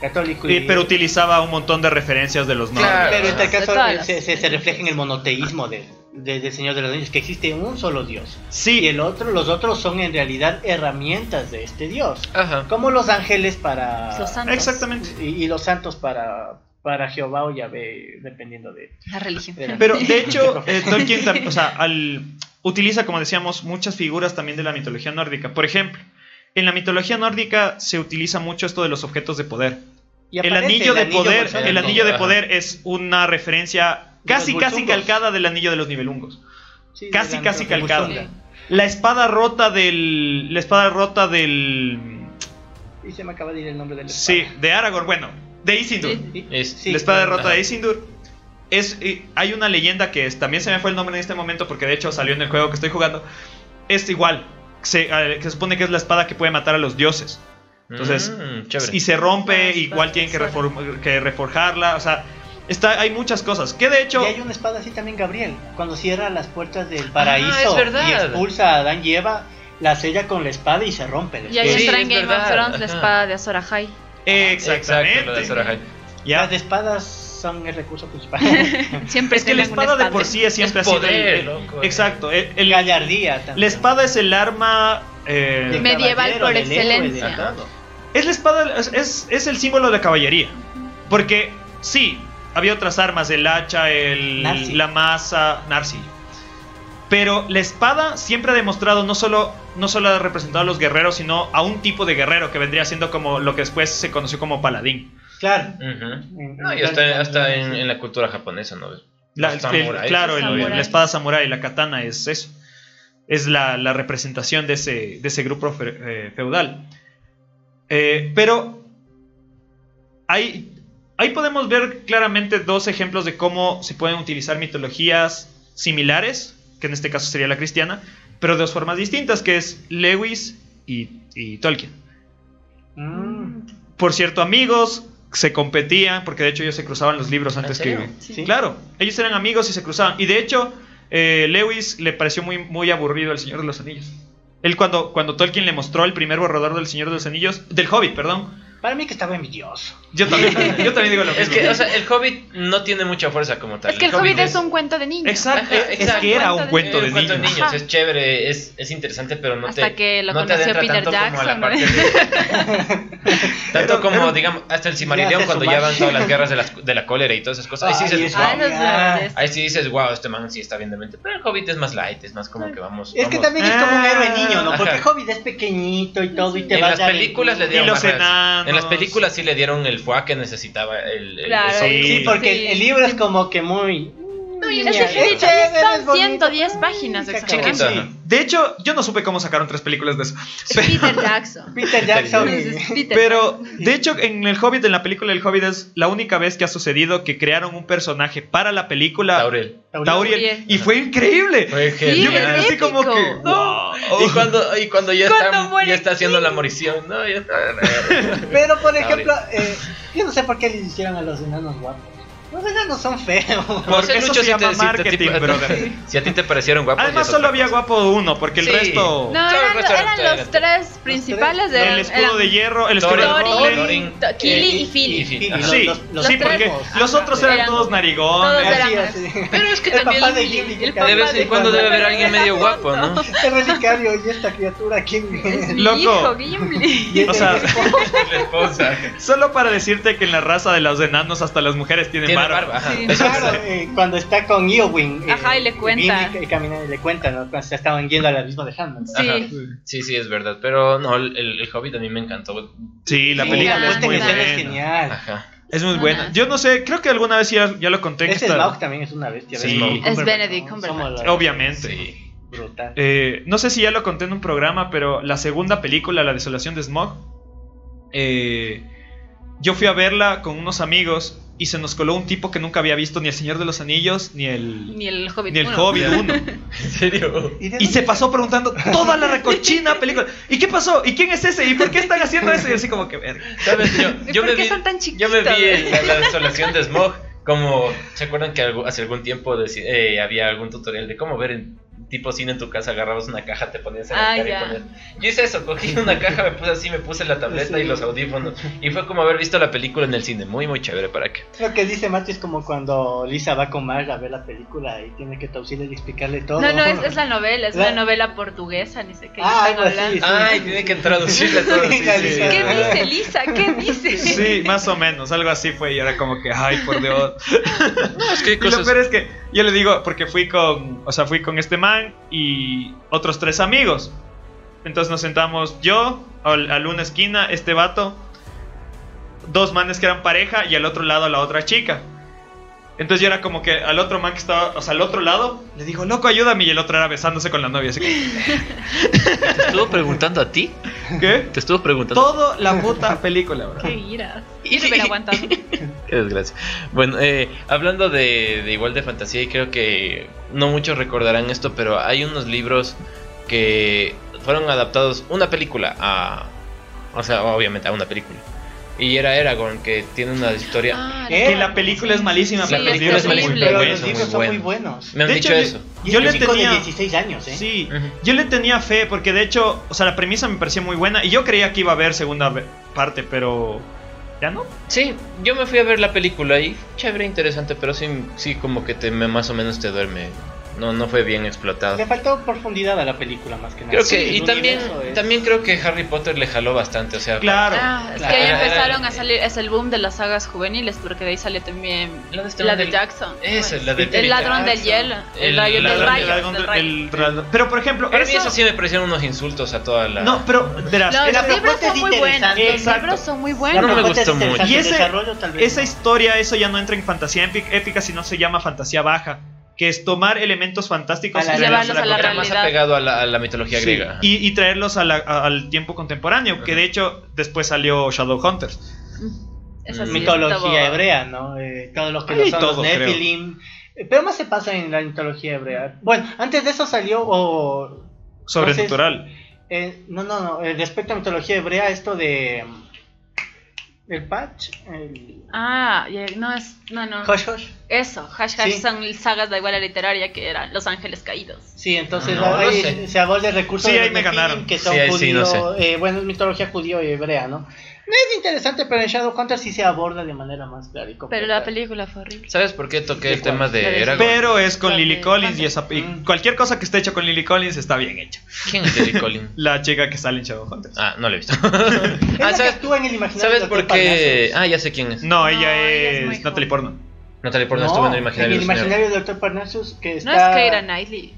católico. Eh, pero utilizaba un montón de referencias de los nórdicos. Claro. Pero en este caso se, se- se refleja en el monoteísmo de, de- del Señor de los Anillos, que existe un solo Dios. Y Sí, el otro, los otros son en realidad herramientas de este Dios. Ajá. Como los ángeles para... Los santos. exactamente. Y, y los santos para, para Jehová o Yahvé, dependiendo de... La religión. de la- Pero de hecho, eh, Tolkien o sea, al- utiliza, como decíamos, muchas figuras también de la mitología nórdica. Por ejemplo, en la mitología nórdica se utiliza mucho esto de los objetos de poder. Y El anillo de poder, el anillo de Ajá. poder es una referencia casi casi calcada del anillo de los nivelungos. Sí, casi, casi bolsonga. la espada rota del. La espada rota del. Y se me acaba de ir el nombre del Sí, de Aragorn, bueno, de Isildur. Sí. Es- Sí. la espada rota Ajá. de Isildur. Es, hay una leyenda que es, también se me fue el nombre en este momento porque de hecho salió en el juego que estoy jugando. Es igual, se, eh, que se supone que es la espada que puede matar a los dioses. Entonces, Mm, y se rompe, Ah, igual tienen que, sola. reform- que reforjarla. O sea, está, hay muchas cosas. Que de hecho, Y hay una espada así también, Gabriel. Cuando cierra las puertas del paraíso Ah, verdad. y expulsa a Adán y Eva, la sella con la espada y se rompe. la Y ahí. Sí, entra en Game of Thrones la espada de Azor Ahai. Exactamente. Exacto, lo de Azor Ahai. Ya. Las espadas son el recurso principal. Siempre Es que la espada de por sí es siempre Es ha sido poder, el- loco, Exacto. el- el- Gallardía también. la espada es el arma. eh, Medieval por excelencia. Es la espada, es, es, el símbolo de caballería. Porque sí, había otras armas, el hacha, el, la masa, Narsi. Pero la espada siempre ha demostrado, no solo, no solo ha representado a los guerreros, sino a un tipo de guerrero que vendría siendo como lo que después se conoció como paladín. Claro. En- No, y hasta, hasta en, la cultura japonesa, ¿no? La- el- claro, el- la espada samurai, la katana es eso. Es la, la representación de ese, de ese grupo fe- eh, feudal. Eh, pero ahí, ahí podemos ver claramente dos ejemplos de cómo se pueden utilizar mitologías similares, que en este caso sería la cristiana, pero de dos formas distintas, que es Lewis y, y Tolkien. Mm, Por cierto, amigos se competían, porque de hecho ellos se cruzaban los libros ¿En antes que... sí. Claro, ellos eran amigos y se cruzaban. Y de hecho, eh, Lewis le pareció muy, muy aburrido El Señor de los Anillos. Él cuando, cuando Tolkien le mostró el primer borrador del Señor de los Anillos, del Hobbit, perdón. Para mí que estaba envidioso. Yo también, yo también digo lo mismo. Es que, o sea, el Hobbit no tiene mucha fuerza como tal. Es que el Hobbit es un cuento de niños. Exacto, Ajá, es exacto. que era un cuento de un cuento de niños. es chévere, es, es interesante, pero no Hasta te. que lo no te conoció adentra Peter como la Jackson, parte ¿no? de- Tanto como, digamos, hasta el se cuando ya van todas las guerras de, las- de la cólera y todas esas cosas. Ahí sí dices, es wow. Ah, Ah. Ahí sí dices, wow, este man sí está bien de mente. Pero el Hobbit es más light, es más como que vamos. Es que también es como un héroe niño, ¿no? Porque. Hobbit es pequeñito y todo y te va a las películas le dieron Y los más En las películas sí le dieron el fuá que necesitaba el, el- Claro, el Sí. Sí, porque Sí. el libro es como que muy... Es niña, chiquitito, chévere, es son bonito. 110 páginas, exagerando. Chiquito. De hecho, yo no supe cómo sacaron tres películas de eso. Es Peter Jackson. Peter Jackson. y- Pero, de hecho, en el Hobbit, en la película del Hobbit, es la única vez que ha sucedido que crearon un personaje para la película. Taurel. Tauriel, Tauriel. y fue increíble. Fue Sí, Yo me genial. quedé así como que. Y cuando, y cuando ya, Cuando está, muere ya está haciendo la morición, ¿no? Ya está. Pero por ejemplo, eh, yo no sé por qué les hicieron a los enanos guapos. Los enanos son feos. Porque eso se llama marketing, brother. Si a ti te parecieron guapos. Además, solo había guapo uno, porque el Sí. resto. No, eran, el resto era eran los tres principales de el escudo de hierro, el escudo de Kili y Philly. Sí, los- Sí, porque los otros eran Eran- todos narigones. Pero es que El también papá de vez en cuando debe haber alguien medio guapo, ¿no? El relicario y esta criatura, ¿quién Es mi Loco. O sea, solo para decirte que en la raza de los enanos hasta las mujeres tienen Tiene barba. barba, ajá. Sí. Eso Claro, sí. eh, cuando está con Eowyn. eh, Ajá, y le cuenta. Y le cuenta, ¿no? Cuando se estaban yendo al abismo de Hammond. Sí. Ajá. Sí, sí, es verdad. Pero no, el, el Hobbit a mí me encantó. Sí, la Sí, película la es muy buena. es genial. Ajá. Es muy buena. Yo no sé, creo que alguna vez ya, ya lo conté en esta- Smaug también es una bestia. Sí. Es Benedict. Cumberbatch. Obviamente. Sí. Brutal. Eh, no sé si ya lo conté en un programa, pero la segunda película, La desolación de Smog, eh, yo fui a verla con unos amigos y se nos coló un tipo que nunca había visto ni El Señor de los Anillos ni el, Ni el Hobbit. ni el uno. Hobbit 1. ¿En serio? ¿Y, se pasó preguntando toda la recochina película. ¿Y qué pasó? ¿Y quién es ese? ¿Y por qué están haciendo eso? Y así como que verga. ¿Sabes? Yo, ¿Y yo por me qué vi, son tan yo me vi chiquitos? en la, la desolación de Smog. Como, ¿se acuerdan que algo- hace algún tiempo eh, había algún tutorial de cómo ver en tipo cine en tu casa? Agarrabas una caja, te ponías en la Ah, cara ya. y ponías. Yo hice eso, cogí una caja, me puse así, me puse la tableta Sí. y los audífonos. Y fue como haber visto la película en el cine. Muy, muy chévere para que. Lo que dice Mati es como cuando Lisa va con Marge a ver la película y tiene que traducirle y explicarle todo. No, no, es, es la novela, es La- una novela portuguesa, ni sé qué Ah, están hablando. sí. Ay, tiene que traducirle todo. Sí, La sí, sí. Lisa. ¿Qué dice Lisa? ¿Qué dice? Sí, más o menos, algo así fue y era como que, ay, por Dios. No, es que hay Y lo peor es que yo le digo, porque fui con, o sea, fui con este man y otros tres amigos. Entonces nos sentamos yo, al, al una esquina, este vato, dos manes que eran pareja y al otro lado la otra chica. Entonces yo era como que al otro man que estaba, o sea, al otro lado, le digo, loco, ayúdame. Y el otro era besándose con la novia. Así que, ¿Te estuvo preguntando a ti? ¿qué? ¿Te estuvo preguntando? Toda la puta película, bro. Qué ira. Y se hubiera aguantado. Qué desgracia. Bueno, eh, hablando de, de igual de fantasía, y creo que no muchos recordarán esto, pero hay unos libros que fueron adaptados una película a. O sea, obviamente a una película. Y era Eragon, que tiene una historia. Ah. Que la película es malísima, Sí, pero los es libros son muy terrible. Pero buenos. los libros son muy buenos. Me han De dicho hecho, eso. Yo le tenía- de 16 años, ¿eh? Sí, yo le tenía fe porque de hecho, o sea, la premisa me parecía muy buena y yo creía que iba a haber segunda parte, pero ya no. Sí, yo me fui a ver la película y chévere, interesante, pero sí, sí como que te, más o menos te duerme. No, no fue bien explotado. Le faltó profundidad a la película más que nada. Creo Sí, que, y el también, es- también creo que Harry Potter le jaló bastante, o sea, Claro. Ah, es Claro. que ahí empezaron a salir, es el boom de las sagas juveniles, porque de ahí sale también La de la man de del- Jackson. Esa, la de El ladrón del hielo, el, rayo del ladrón rayo, Pero por ejemplo, Para mí eso- eso sí me parecieron unos insultos a toda la... No, pero verás, Los esa- la libros son muy buenos, los Exacto. libros son muy buenos. No me gustó mucho. Y ese- esa no. historia, eso ya no entra en fantasía épica, épica, sino se llama fantasía baja, que es tomar elementos fantásticos A la y llevarlos llevarlos a la Era más realidad. apegado a la, a la mitología Sí, griega. y, y traerlos a la- a- al tiempo contemporáneo, que de hecho después salió Shadowhunters. Esa sí mitología hebrea, ¿no? Eh, todo lo que lo son todo, los creo. Nephilim. Eh, Pero más se pasa en la mitología hebrea. Bueno, antes de eso salió o Sobrenatural. eh, no, no, no. eh, respecto a mitología hebrea, esto de el patch, el Ah, ya- no es, no, no. Hush Hush. Eso, hash hash Sí. son sagas de igual literaria que eran Los Ángeles Caídos. Sí, entonces No, no ahí sé. se aborda el recurso Sí, de ahí me ganaron. que son Sí, ahí sí, judío, no sé. eh, bueno, es mitología judío y hebrea, ¿no? No es interesante, pero en Shadowhunter sí se aborda de manera más clara y Pero la película fue horrible. ¿Sabes por qué toqué ¿De el tema La de- Eragon? Pero es con La Lily Collins y, Hunter. esa, y Mm. cualquier cosa que esté hecha con Lily Collins está bien hecha. ¿Quién es Lily Collins? La chica que sale en Shadowhunters. Ah, no lo he visto. La ah, que ¿sabes, actúa en el imaginario ¿sabes por qué? Ah, ya sé quién es. No, No, ella ella es es, Natalie. Portman. Natalie Portman No, estuvo en el imaginario en el imaginario del Dr. Parnassus que está... No es Keira Knightley.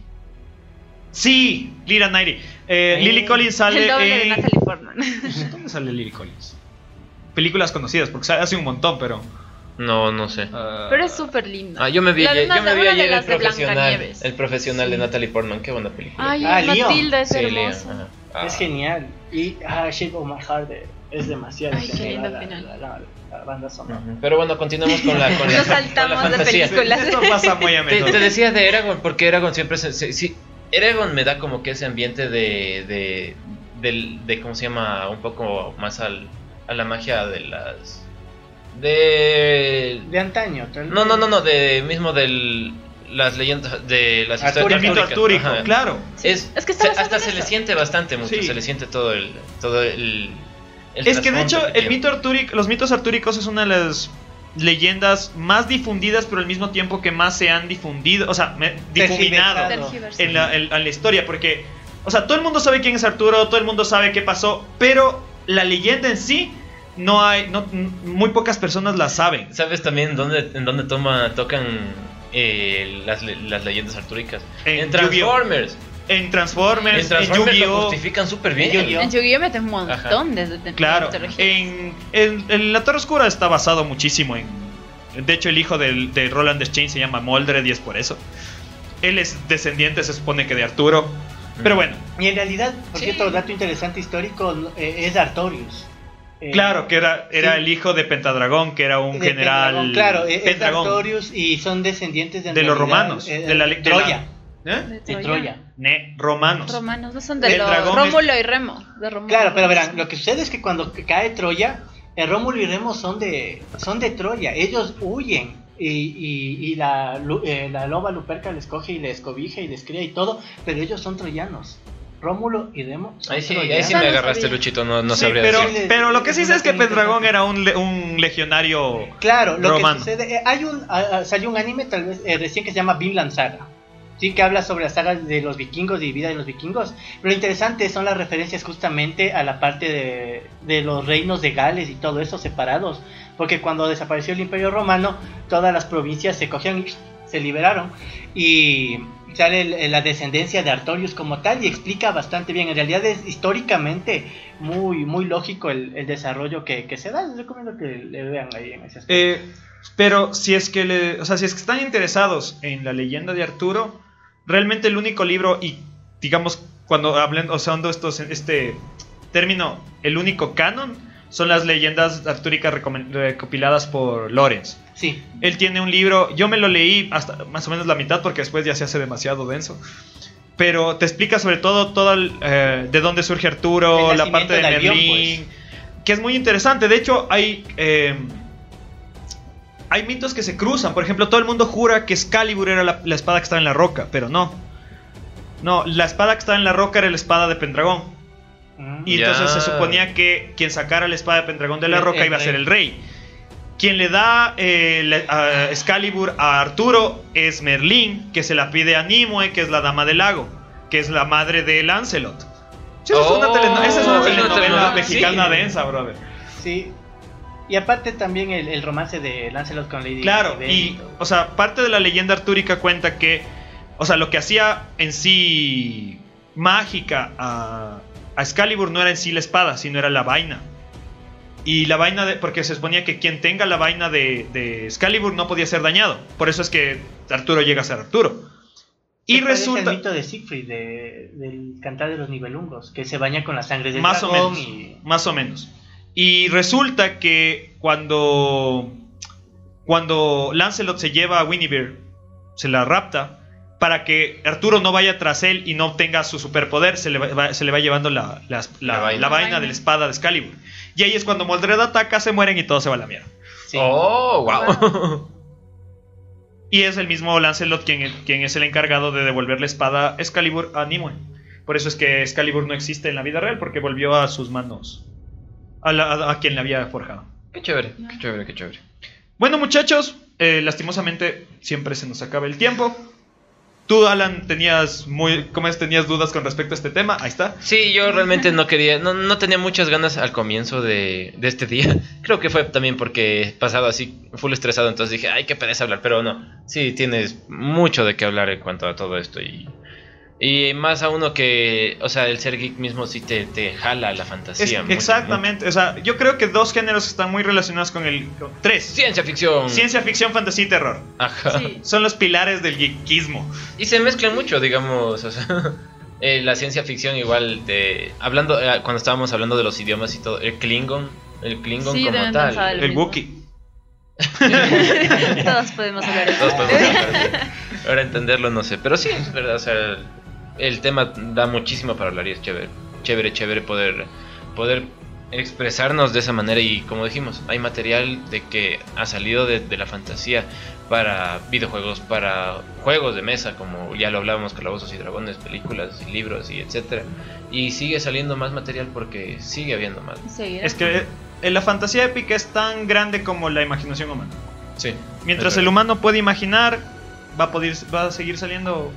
Sí, Lira Knightley. Eh. Lily Collins sale el doble de en... Natalie Portman. ¿Dónde sale Lily Collins? Películas conocidas, porque sale hace un montón, pero... No, no sé. ah, Pero es súper linda. Ah, yo me vi, La de ayer- yo me vi de ayer el de profesional, el profesional de Sí. Natalie Portman, qué buena película. Ay, Ah. Matilda es Sí, hermosa. Ah. Es genial. Y ah, Shape of My Heart es demasiado Ay, qué genial, lindo la, final. la- la- la banda sonora. Ujú. Pero bueno, continuamos con la, con la, Nos con la saltamos de fantasía. películas. Esto pasa muy a Te, menudo. te decía de Eragon, porque Eragon siempre se, se- sí, Eragon me da como que ese ambiente de, de, del- de, ¿cómo se llama? Un poco más al, a la magia de las... De... De antaño, tal No, no, no, no, de mismo del... Las leyendas de las Artúrico. El historias artúrico, claro. Es, Es que está se- hasta se le siente bastante mucho, Sí. se le siente todo el... Todo el, el Es que de hecho el mito artúrico, los mitos artúricos es una de las leyendas más difundidas, pero al mismo tiempo que más se han difundido, o sea, me- difuminado en la, en- en la historia, porque, o sea, todo el mundo sabe quién es Arturo, todo el mundo sabe qué pasó, pero la leyenda en sí no hay, no, muy pocas personas la saben. ¿Sabes también dónde, en dónde toma, tocan eh, las, las leyendas artúricas? En! Transformers. En Transformers, En Transformers Yu-Gi-Oh! justifican súper bien. En Yu-Gi-Oh! Mete un montón de, de- de Claro, mitología. en, en- en La Torre Oscura está basado muchísimo en... De hecho, el hijo del- de Roland Chain se llama Moldred y es por eso. Él es descendiente, se supone que de Arturo. Pero bueno, Y en realidad, por Sí. cierto, dato interesante histórico, eh, es Artorius. Eh, claro que era, era sí. el hijo de Pentadragón, que era un de general... Claro, eh, es. Artorius y son descendientes de, los romanos, eh, de la- de la- Troya. ¿Eh? De De Troya. Ne, romanos. Romanos, no son de los Rómulo y Remo. De Rómulo Claro, pero verán, lo que sucede es que cuando cae Troya, el Rómulo y Remo son de, son de Troya, ellos huyen y, y- y la, eh, la loba Luperca les coge y les cobija y les cría y todo, pero ellos son troyanos. Rómulo y Remo Ahí sí, ahí sí me agarraste. Luchito, no, no Sí, sabría pero, decir. pero lo que sí sé es que Pendragón era un, le- un legionario Claro, lo romano. que sucede, eh, hay un, ah, salió un anime tal vez eh, recién que se llama Vinland Saga, sí que habla sobre la saga de los vikingos, de vida de los vikingos, lo interesante son las referencias justamente a la parte de, los reinos de Gales y todo eso separados, porque cuando desapareció el Imperio Romano, todas las provincias se cogieron y se liberaron y sale la descendencia de Artorius como tal y explica bastante bien, en realidad es históricamente muy muy lógico el, desarrollo que, que se da, les recomiendo que le vean ahí en ese aspecto. Eh, Pero si es que le, o sea, si es que están interesados en la leyenda de Arturo, realmente el único libro y digamos cuando hablen usando estos este término el único canon son las leyendas artúricas recopiladas por Lorenz. Sí. Él tiene un libro, yo me lo leí hasta más o menos la mitad porque después ya se hace demasiado denso. Pero te explica sobre todo, todo el, eh, de dónde surge Arturo, la parte de de Merlín, Albión, que es muy interesante. De hecho, hay, eh, hay mitos que se cruzan. Por ejemplo, todo el mundo jura que Excalibur era la, la espada que estaba en la roca, pero no. No, la espada que estaba en la roca era la espada de Pendragón. Mm. Y Ya. entonces se suponía que quien sacara la espada de Pendragón de la roca el iba a ser el rey. Quien le da eh, la- a Excalibur a Arturo es Merlín, que se la pide a Nimue, que es la dama del lago, que es la madre de Lancelot. Sí, esa, es una Oh, esa es una telenovela telenovela, mexicana sí. densa, brother. Sí. Y aparte también el, el romance de Lancelot con Lady Claro, y, o sea, parte de la leyenda artúrica cuenta que, o sea, lo que hacía en sí mágica a, a Excalibur no era en sí la espada, sino era la vaina. Y la vaina de. Porque se suponía que quien tenga la vaina de, de Excalibur no podía ser dañado. Por eso es que Arturo llega a ser Arturo. Y resulta. al mito de Siegfried de- del cantar de los nibelungos, que se baña con la sangre del Más o menos. y Más o menos. Y resulta que cuando. Cuando Lancelot se lleva a Winniebear, se la rapta, para que Arturo no vaya tras él y no obtenga su superpoder, se le va, va- se le va llevando la, la- la- La vaina. la vaina de la espada de Excalibur. Y ahí es cuando Moldred ataca, se mueren y todo se va a la mierda. sí. Oh, wow. Y es el mismo Lancelot quien, quien es el encargado de devolver la espada Excalibur a Nimue. Por eso es que Excalibur no existe en la vida real, porque volvió a sus manos. A, la- a- a quien le había forjado. Qué chévere, qué chévere, qué chévere. Bueno, muchachos, eh, lastimosamente siempre se nos acaba el tiempo. Tú, Alan, tenías muy, ¿cómo es? Tenías dudas con respecto a este tema. Ahí está. Sí, yo realmente no quería, no, no tenía muchas ganas al comienzo de, de este día. Creo que fue también porque he pasado así full estresado, entonces dije, ay, qué pereza hablar, pero no, sí, tienes mucho de qué hablar en cuanto a todo esto y, y más a uno que, o sea, el ser geek mismo sí te, te jala la Es- fantasía. mucho, exactamente. O sea, yo creo que dos géneros están muy relacionados con el. con- tres. Ciencia ficción. Ciencia ficción, fantasía y terror. Ajá. Sí. Son los pilares del geekismo. Y se mezclan mucho, digamos, o sea, eh, la ciencia ficción igual de hablando eh, cuando estábamos hablando de los idiomas y todo, el Klingon, el Klingon Sí, como tal. El. Wookiee. Todos podemos hablar de Todos podemos hablar. Ahora entenderlo no sé, pero sí, es verdad, o sea, el, tema da muchísimo para hablar y es chévere, chévere, chévere poder poder expresarnos de esa manera y como dijimos, hay material de que ha salido de, de la fantasía para videojuegos, para juegos de mesa, como ya lo hablábamos, Calabozos y Dragones, películas, y libros y etcétera. Y sigue saliendo más material porque sigue habiendo más. Es que eh, la fantasía épica es tan grande como la imaginación humana. Sí. Mientras el humano puede imaginar, va a, poder, va a seguir saliendo.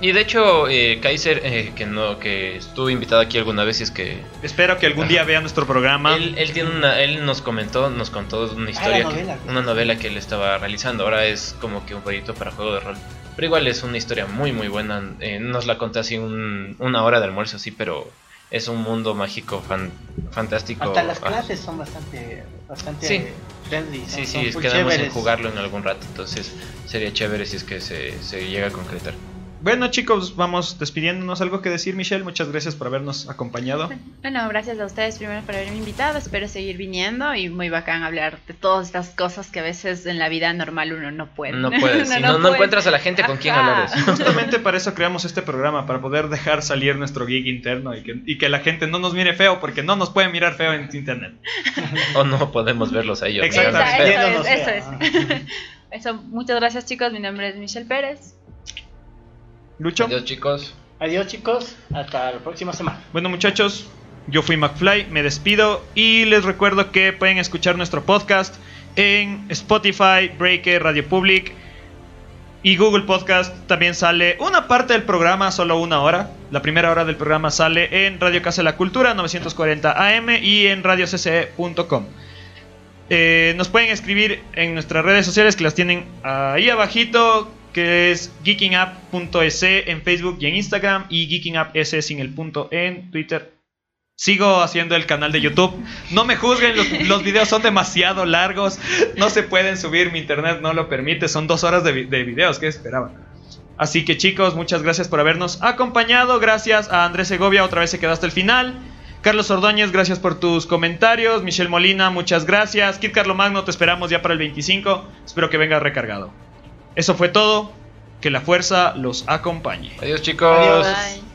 Y de hecho, eh, Kaiser, eh, que no que estuvo invitado aquí alguna vez, y es que Espero que algún día vea nuestro programa. Él, él tiene una, él nos comentó, nos contó una historia, que- novela. una novela que él estaba realizando. Ahora es como que un proyecto para juego de rol. Pero igual es una historia muy muy buena. Eh, nos la conté así un- una hora de almuerzo así, pero es un mundo mágico fan- fantástico. Hasta las Ah, clases son bastante, bastante Sí. friendly. son- Sí, son sí, full quedamos en chéveres. jugarlo en algún rato. Entonces sería chévere si es que se, se llega a concretar. Bueno, chicos, vamos despidiéndonos. ¿Algo que decir, Michelle? Muchas gracias por habernos acompañado. Bueno, gracias a ustedes primero por haberme invitado. Espero seguir viniendo y muy bacán hablar de todas estas cosas que a veces en la vida normal uno no puede. No puedes, si no, no puede. encuentras a la gente con quien Ajá. hablar eso. Justamente para eso creamos este programa, para poder dejar salir nuestro geek interno y que, y que la gente no nos mire feo, porque no nos puede mirar feo en internet. O no podemos verlos a ellos. Exactamente. Es, eso es. Eso, muchas gracias chicos, mi nombre es Michelle Pérez. Lucho. Adiós chicos. Adiós chicos, hasta la próxima semana. Bueno, muchachos, yo fui McFly, me despido y les recuerdo que pueden escuchar nuestro podcast en Spotify, Breaker, Radio Public y Google Podcast. También sale una parte del programa, solo una hora. La primera hora del programa sale en Radio Casa de la Cultura 940 AM y en radiocce.com. Eh, nos pueden escribir en nuestras redes sociales que las tienen ahí abajito, que es geekingup.es en Facebook y en Instagram y geekingup.es sin el punto en Twitter. Sigo haciendo el canal de YouTube. No me juzguen, los, videos son demasiado largos. No se pueden subir, mi internet no lo permite. Son dos horas de, vi- de videos, ¿qué esperaban? Así que chicos, muchas gracias por habernos acompañado. Gracias a Andrés Segovia, otra vez se quedó hasta el final. Carlos Ordóñez, gracias por tus comentarios. Michelle Molina, muchas gracias. Kit Carlo Magno, te esperamos ya para el 25. Espero que venga recargado. Eso fue todo. Que la fuerza los acompañe. Adiós chicos. Adiós. Bye.